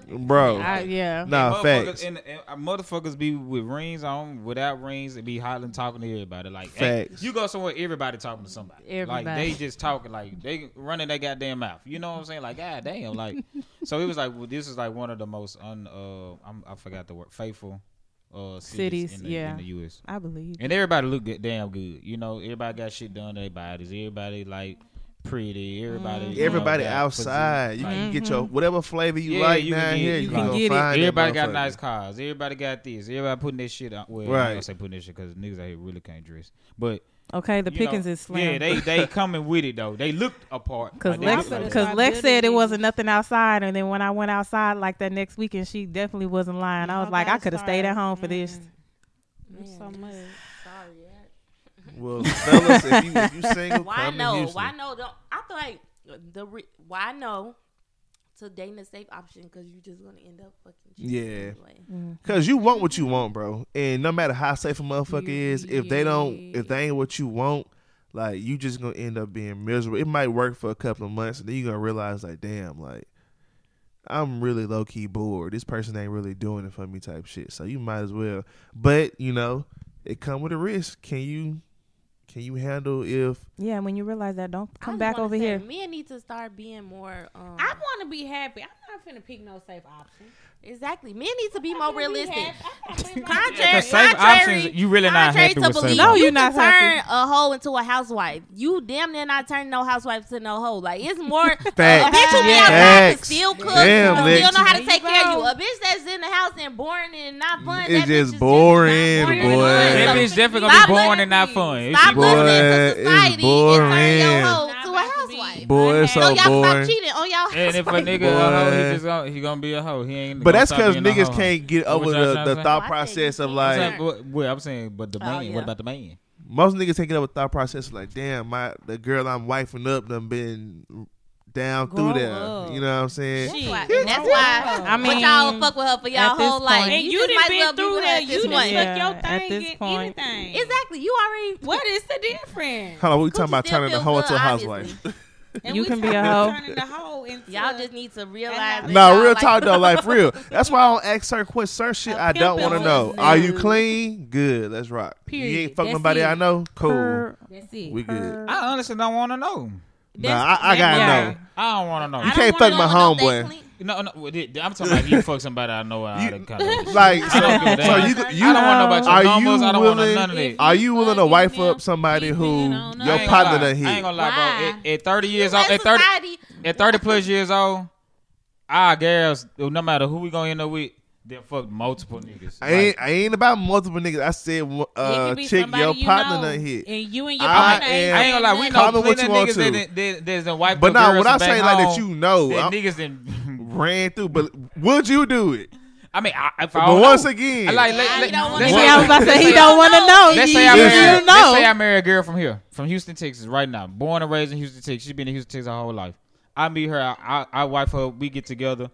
Bro. I, yeah. Nah, motherfuckers, facts. and, and uh, motherfuckers be with rings on, without rings, and be hollering, talking to everybody. Like, hey, Facts. you go somewhere, everybody talking to somebody. Everybody. Like they just talking, like they running their goddamn mouth. You know what I'm saying? Like, god damn, like. so it was like well, this is like one of the most un. Uh, I'm, I forgot the word. Faithful. Uh, cities, Cities, in the, yeah. in the U.S. I believe. And everybody look damn good. You know, everybody got shit done to their bodies. Everybody like pretty. Everybody. Mm-hmm. you know, Everybody got physique. outside. You Like, can mm-hmm. get your whatever flavor you Yeah, like you can down get- here. you You can can get it. Everybody got nice cars. Everybody got this. Everybody putting this shit on. Well, I Right. ain't gonna say putting this shit because niggas out here really can't dress. But Okay, the you know, pickings is slim. Yeah, they they coming with it though. They looked apart. Cause Like, Lex, like cause start Lex said it wasn't nothing outside, and then when I went outside like that next weekend, she definitely wasn't lying. I was like, I could have stayed at home for this. There's so much. Well, fellas, if you if you single, why come no? Why no? Don't, I feel like the re- why no to dating a safe option because you're just gonna end up fucking. Yeah, because mm. you want what you want, bro, and no matter how safe a motherfucker is, if they don't, if they ain't what you want. Like you just gonna end up being miserable. It might work for a couple of months, and then you are gonna realize, like, damn, like I'm really low key bored. This person ain't really doing it for me, type shit. So you might as well. But you know, it come with a risk. Can you can you handle if? Yeah, when you realize that, don't come back over say, here. and need to start being more. Um, I want to be happy. I'm not finna pick no safe option. Exactly. Men need to be more realistic. Contrary, safe contrary, options, you really not happy to with believe, No, you're you not turn a hoe into a housewife. You damn near not turn no housewife to no hoe. Like it's more a, a bitch who be outside can still cook, damn, still bitch. know how to take care of you. A bitch that's in the house and boring and not fun. It's just boring, boring, boy. That bitch definitely gonna be boring and not fun. Stop listening to society and turn your hoe Wife. Boy, it's so oh, y'all cheating on y'all. And if a nigga a hoe, he just gonna, he gonna be a hoe. He ain't. But that's because niggas can't get over the, the, thought process of like. I'm saying, well, I'm saying, but the man. Oh, yeah. What about the man? Most niggas taking up a thought process like, damn, my the girl I'm wifing up done been down through there. You know what I'm saying? That's why. That's why I mean, but y'all fuck with her for y'all whole point, life. And you, you didn't been well through that. You didn't yeah, your thing at this point. anything. Exactly. You already. What is the difference? Hold on. We talking about turning the hoe into a housewife. And you can be a hoe. Y'all just need to realize. No, real talk though, like real. That's why I don't ask her quit Certain shit I don't want to know. Are you clean? Good. Let's rock. Period. You ain't fuck nobody I know. Cool. That's it. We good. I honestly don't want to know. No, I, I gotta yeah. know. I don't want to know. You can't fuck my homeboy. No, no, I'm talking about you fuck somebody I know out of college. Like, so, you, you, I don't want to know about your are. You I don't willing, want to none of that. Are you willing to wife up somebody who your partner done hit? I ain't gonna lie, bro. At, at 30 years old, at 30, at 30 plus years old, our girls, no matter who we gonna end up with, then fuck multiple niggas. I ain't, I ain't about multiple niggas. I said, uh, chick, your you partner done hit. and you and your I partner I ain't gonna lie, we know Call me what you want of niggas to. that done- wiped But now, when I say like that, you know, that I niggas ran through. But would you do it? I mean, I, if I But once know, again, I like, let's say- I'm about to say he let, don't want to know. Let's say, I marry, let's say. I marry a girl from here, from Houston, Texas, right now. Born and raised in Houston, Texas. She's been in Houston, Texas her whole life. I meet her. I, I, I wife her. We get together.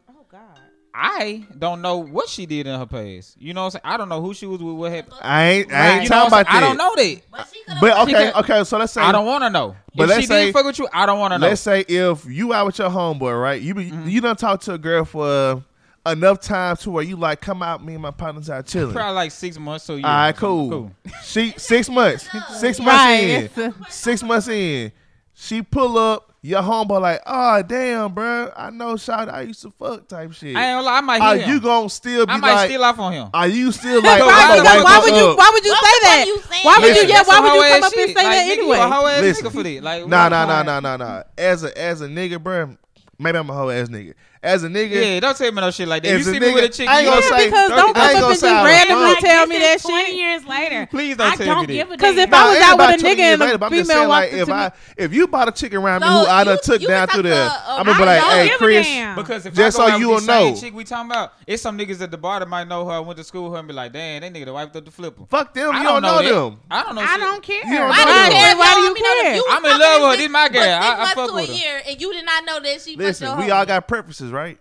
I don't know what she did in her past. You know what I'm saying? I don't know who she was with, what happened. I ain't, I ain't talking about that. I don't know that. But, but okay, okay, so let's say. I don't want to know. But if let's she say, didn't fuck with you, I don't want to know. Let's say if you out with your homeboy, right? You be, mm-hmm. you done talk to a girl for uh, enough time to where you like, come out, me and my partners out chilling. Probably like six months so you. All right, cool. cool. She, six months. six months right. in. six months in. She pull up your homeboy like, oh damn, bro, I know shot I used to fuck type shit. I ain't lie, I might Are him. you gonna still be I might like, steal off on him. Are you still like, why, would, why would you? Why would you say that? You why would you? Yeah, why would you come up shit. and say like, that nigga, anyway? You nigga for this. Like, nah, nah, nah, nah, nah, nah. As a as a nigga, bro, maybe I'm a hoe ass nigga as a nigga. Yeah, don't tell me no shit like that. You see nigga, me with a chick. I ain't gonna yeah, say, don't come up and just randomly tell me that 20 shit. Twenty years later, please don't I tell don't me that. Because if I was out with a nigga and a female walked like, if I if you bought a chick around me who I done took down through the, I'm gonna be like, hey Chris, because just so you will know, chick we talking about, it's some niggas at the bar that might know her, went to school with her, and be like, damn, that nigga wiped up the flipper. Fuck them, you don't know them. I don't know. I don't care. Why do you care? I'm in love with her. This my girl. I fuck with her. And you did not know that she. Listen, we all got preferences is right.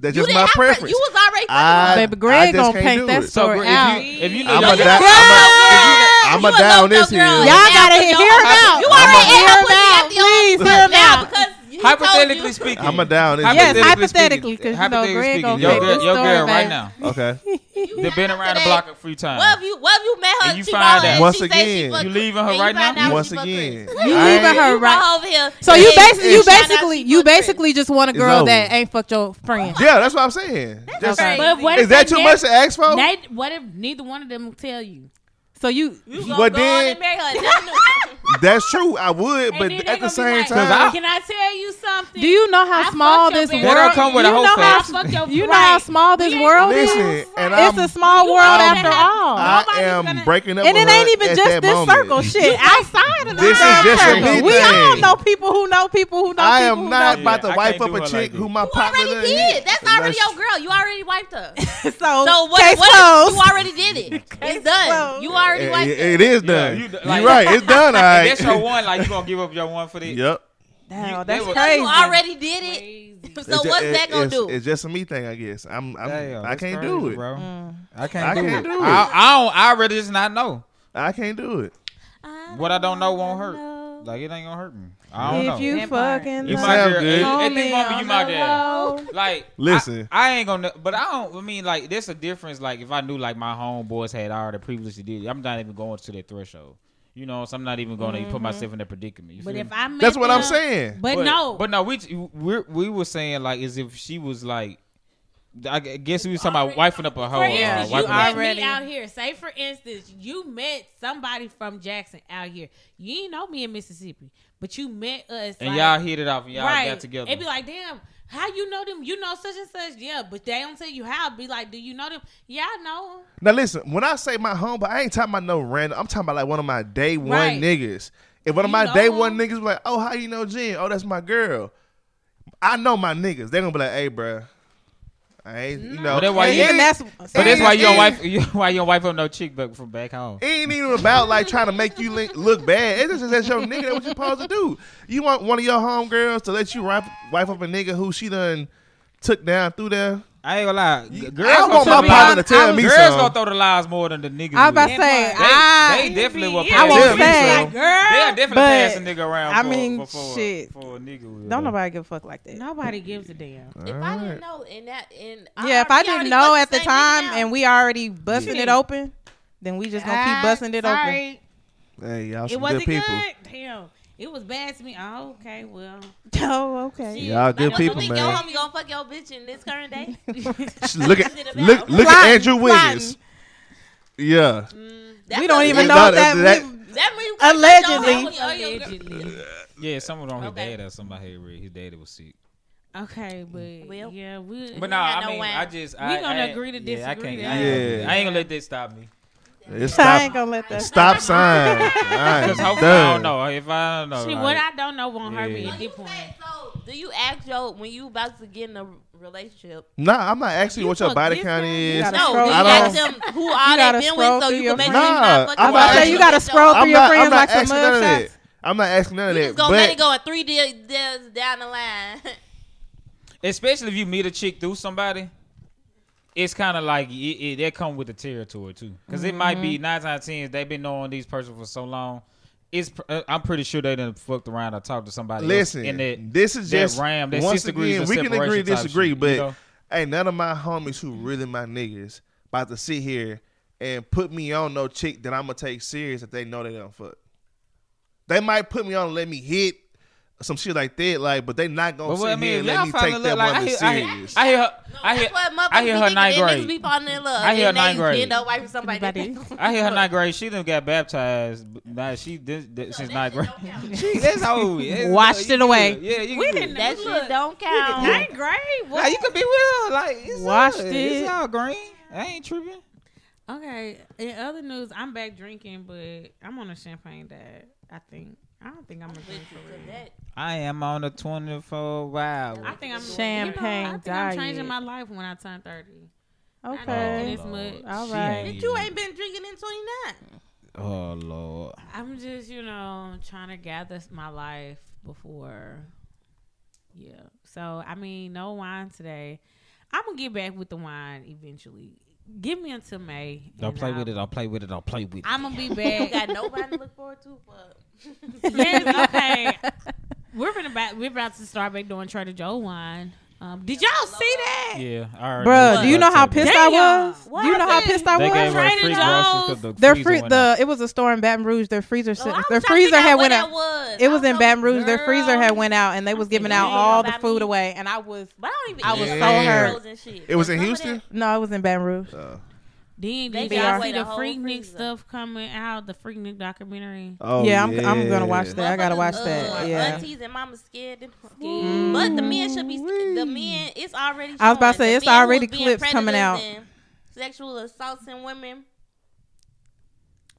That's just my preference. Pre- you was already I, baby Greg gonna paint that story so, out. If you, if you know, I'm, a, da- I'm, a, I'm a down this here. Y'all gotta hear him out. You already hear at Please hear him out because hypothetically speaking, I'm a down. Yes, hypothetically, because you know Greg gonna your girl, your girl right now. Okay. They've been around today. the block a few times. What if you what if you met her? And you find out once again. You leaving her right now. Once again, you leaving her right over here. So you basically you basically you basically just want a girl that ain't fucked your friend. Yeah, that's what I'm saying. That's But what is that too much to ask for? What if neither one of them tell you? So you, you but go then, That's true. I would, but at the same like, time, I, can I tell you something? Do you know how I small this world? That come with you a whole know how, You know how small this world Listen, is. And it's a small world after all. I am gonna, breaking up. And it ain't even just this moment. circle shit. Outside of this circle, we all know people who know people who know. people. I am not about to wipe up a chick who my partner did. That's already your girl. You already wiped up. So so what? you already did it. It's done. You already wiped it. It is done. You're right. It's done. All right. that's your one. Like you gonna give up your one for that? Yep. Damn, You- that's they crazy. you already did it. Crazy. So It's ju- what's it- that gonna it's, do? It's just a me thing, I guess. I'm. I'm Damn, I can't crazy, do it. bro. Mm. I can't, I do, can't it. do it. I, I don't. I rather just not know. I can't do it. What I don't know won't hurt. know. Like it ain't gonna hurt me. I don't if know. you That fucking You love my Sound girl. good. At, at this moment, you my the girl. Like, Listen. I, I ain't gonna. But I don't. I mean, like, there's a difference. Like, if I knew like my homeboys had already previously did, I'm not even going to that threshold. You know, so I'm not even going to Mm-hmm. put myself in that predicament. You But if me? I met That's what I'm saying. But, no, but no, we we we were saying like as if she was like. I guess we was talking about wifing up a hoe. For uh, instance, you wifing up- met already- out here. Say, for instance, you met somebody from Jackson out here. You ain't know me in Mississippi, but you met us. and like, y'all hit it off and y'all right. got together. It'd be like, damn, how you know them? You know such and such. Yeah, but they don't tell you how. Be like, do you know them? Yeah, I know. Now listen, when I say my home, but I ain't talking about no random. I'm talking about like one of my day one Right. niggas. If one of my day them. one niggas be like, oh, how you know Jen? Oh, that's my girl. I know my niggas. They gonna be like, hey, bruh. I ain't, you mm. know. But that's why you- it And ain't- that's but that's why you don't and- wife. You, why you don't wife up no chick back from back home? It ain't even about like trying to make you look, look bad. It's just that's your nigga. That's what you supposed to do. You want one of your homegirls to let you wife, wife up a nigga who she done took down through there. I ain't gonna lie. You- Girls I gonna want throw my the partner lies- to tell I me Girls something. gonna throw the lies more than the niggas. I'm about to say, That They, I, they definitely will I pass. won't They'll be say. so- Like, girl, They'll definitely But, pass a nigga around. I for, mean, shit. For a nigga. will, don't though. nobody give a fuck like that. nobody gives a damn. If I didn't know, and that, and Yeah, if I didn't know at the time and we already busting Yeah. it open, then we just gonna keep Ah, busting it open. Hey, y'all It some wasn't good people. Damn, it was bad to me. Oh, okay, well, Oh, okay. Y'all Like, good don't people, think man. Your homie gonna fuck your bitch in this current day. Look at Shit about. look look at Andrew Wiggins. Yeah. Mm, That's we don't even know that- that. that- we- That mean Allegedly. Your homie or your allegedly. Yeah, someone on his Okay. dad or somebody had read his daddy was sick. Okay, but Well. yeah, we. But no, I no mean, wine. I just We I, gonna I, agree to yeah, I can't. then. I ain't, gonna, Yeah. I ain't gonna let this stop me. It's I ain't stop gonna let that. stop sign. All right, I don't know if I don't know. See, like, what I don't know won't hurt me at this point. So do you ask your when you about to get in a relationship? Nah, I'm not asking you You what your fuck body count is. gotta No, scroll you I through ask don't- them who all gotta they been with so you can make sure friends. you not fucking I'm I'm not say you gotta scroll through I'm your not, friends I'm not like some asking none of that. mugshots. I'm not asking none of that. just gonna let But it go in three deals deals down the line. especially if you meet a chick through somebody, it's kind of like it, it, that come with the territory too. Because it might Mm-hmm. be nine times ten they've been knowing these person for so long. It's uh, I'm pretty sure they done fucked around or talked to somebody. listen, else in that this is that just ram, that once six again, of we can agree separation to type disagree, shit, but you know? hey, none of my homies who really my niggas about to sit here and put me on no chick that I'm gonna take serious if they know they don't fuck. They might put me on and let me hit some shit like that, like, but they not gonna But sit I mean, here and let me take that like, I woman hear, I hear, serious. I hear her, No, I hear, that's what motherfuckers I hear her thinking. ninth grade. be falling in love. I hear her and ninth grade. End up wifing somebody. I hear her ninth grade. She done got baptized. but Now she this, this, since ninth grade. She, that's old. It's- Washed you it away. good. Yeah, you We good. didn't- That Look, shit don't count. Ninth grade. Nah, you could be with her. Like it's Washed all, it. It's all green. I ain't tripping. Okay. In other news, I'm back drinking, but I'm on a champagne diet. I think. I don't think I'm gonna drink for real. That- I am on a 24 wow. I think I'm Champagne you know, I think I'm changing my life when I turn 30. Okay. this much. Oh, All She ain't you ain't been drinking in 29. Oh lord. I'm just, you know, trying to gather my life before. Yeah. So, I mean, no wine today. I'm going to get back with the wine eventually. Give me until May. Don't play I'll- with it. Don't play with it. Don't play with it. I'm going to be You back. got nobody to look forward to. But yes, okay. We're about we're about to start back doing Trader Joe wine. Um, did y'all see that? yeah. I Bruh, do you know how today. pissed I Damn. was? What Do you know how happened? pissed I They gave was? her Trader free Joe's. the Their freezer free went out. the it was a store in Baton Rouge. Their freezer Oh, I their freezer had went out. Was. It was I in don't Baton know. Rouge. Their freezer had went out, and they was giving out Yeah, all the about food me. away. And I was But I don't even. I was eat so hurt. It was in Houston? no, it was in Baton Rouge. Uh, Then They did y'all see the the whole Freaknik stuff coming out? The Freaknik documentary. oh, yeah, I'm I'm gonna watch that. I gotta watch Motherfuckers, that. Yeah. Aunties and mamas scared. them- scared. But the men should be. The men. It's already. I was about to say, The it's already clips coming out. Sexual assaults in women.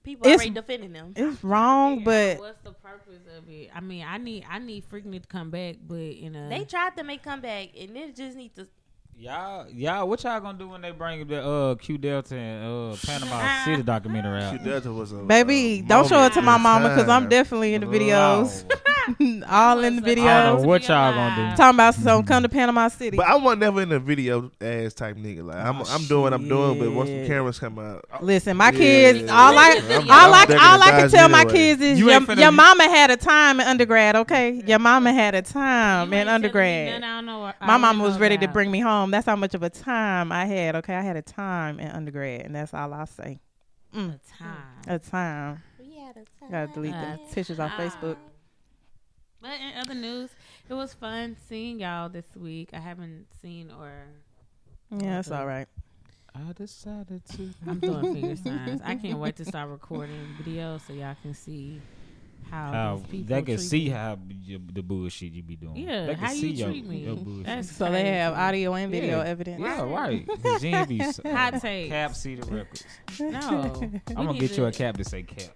People It's- already defending them. It's wrong, but what's the purpose of it? I mean, I need I need Freaknik to come back, but you know They tried to make comeback, and it just need to. Y'all, y'all, what y'all gonna do when they bring the uh Q Delta and uh Panama City documentary out? Q Delta was a Baby, a don't show it to my mama because I'm definitely in the videos. All in the was I don't know videos. what y'all gonna do. Talking about some come to Panama City. But I wasn't never in the video ass type nigga. Like I'm, Oh, I'm doing what I'm doing. But once the cameras come out, Listen, my Yeah. kids, all I, I'm- all I'm I, all I can tell my kids is You your, ain't finna- your mama had a time in undergrad, okay? Your mama had a time in undergrad. My mama was ready to bring me home. That's how much of a time I had, okay? I had a time in undergrad, and that's all I'll say. Mm, a time. a time. We had a time. Gotta delete Uh, the pictures off Facebook. But in other news, it was fun seeing y'all this week. I haven't seen or Yeah, it's all right. I decided to. I'm doing finger signs. I can't wait to start recording videos so y'all can see how, How they can see me. how you, the bullshit you be doing. Yeah, they can how you see your, treat me. your bullshit. So they have audio and video Yeah. evidence. yeah, right. Cause you ain't be Hot uh, takes. Cap City Records. No, I'm gonna get you a cap to say cap.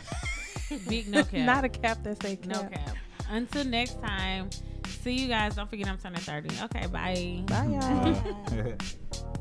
Big no cap. Not a cap that say cap. no cap. Until next time, see you guys. Don't forget I'm turning 30. Okay, bye. Bye, y'all. Uh,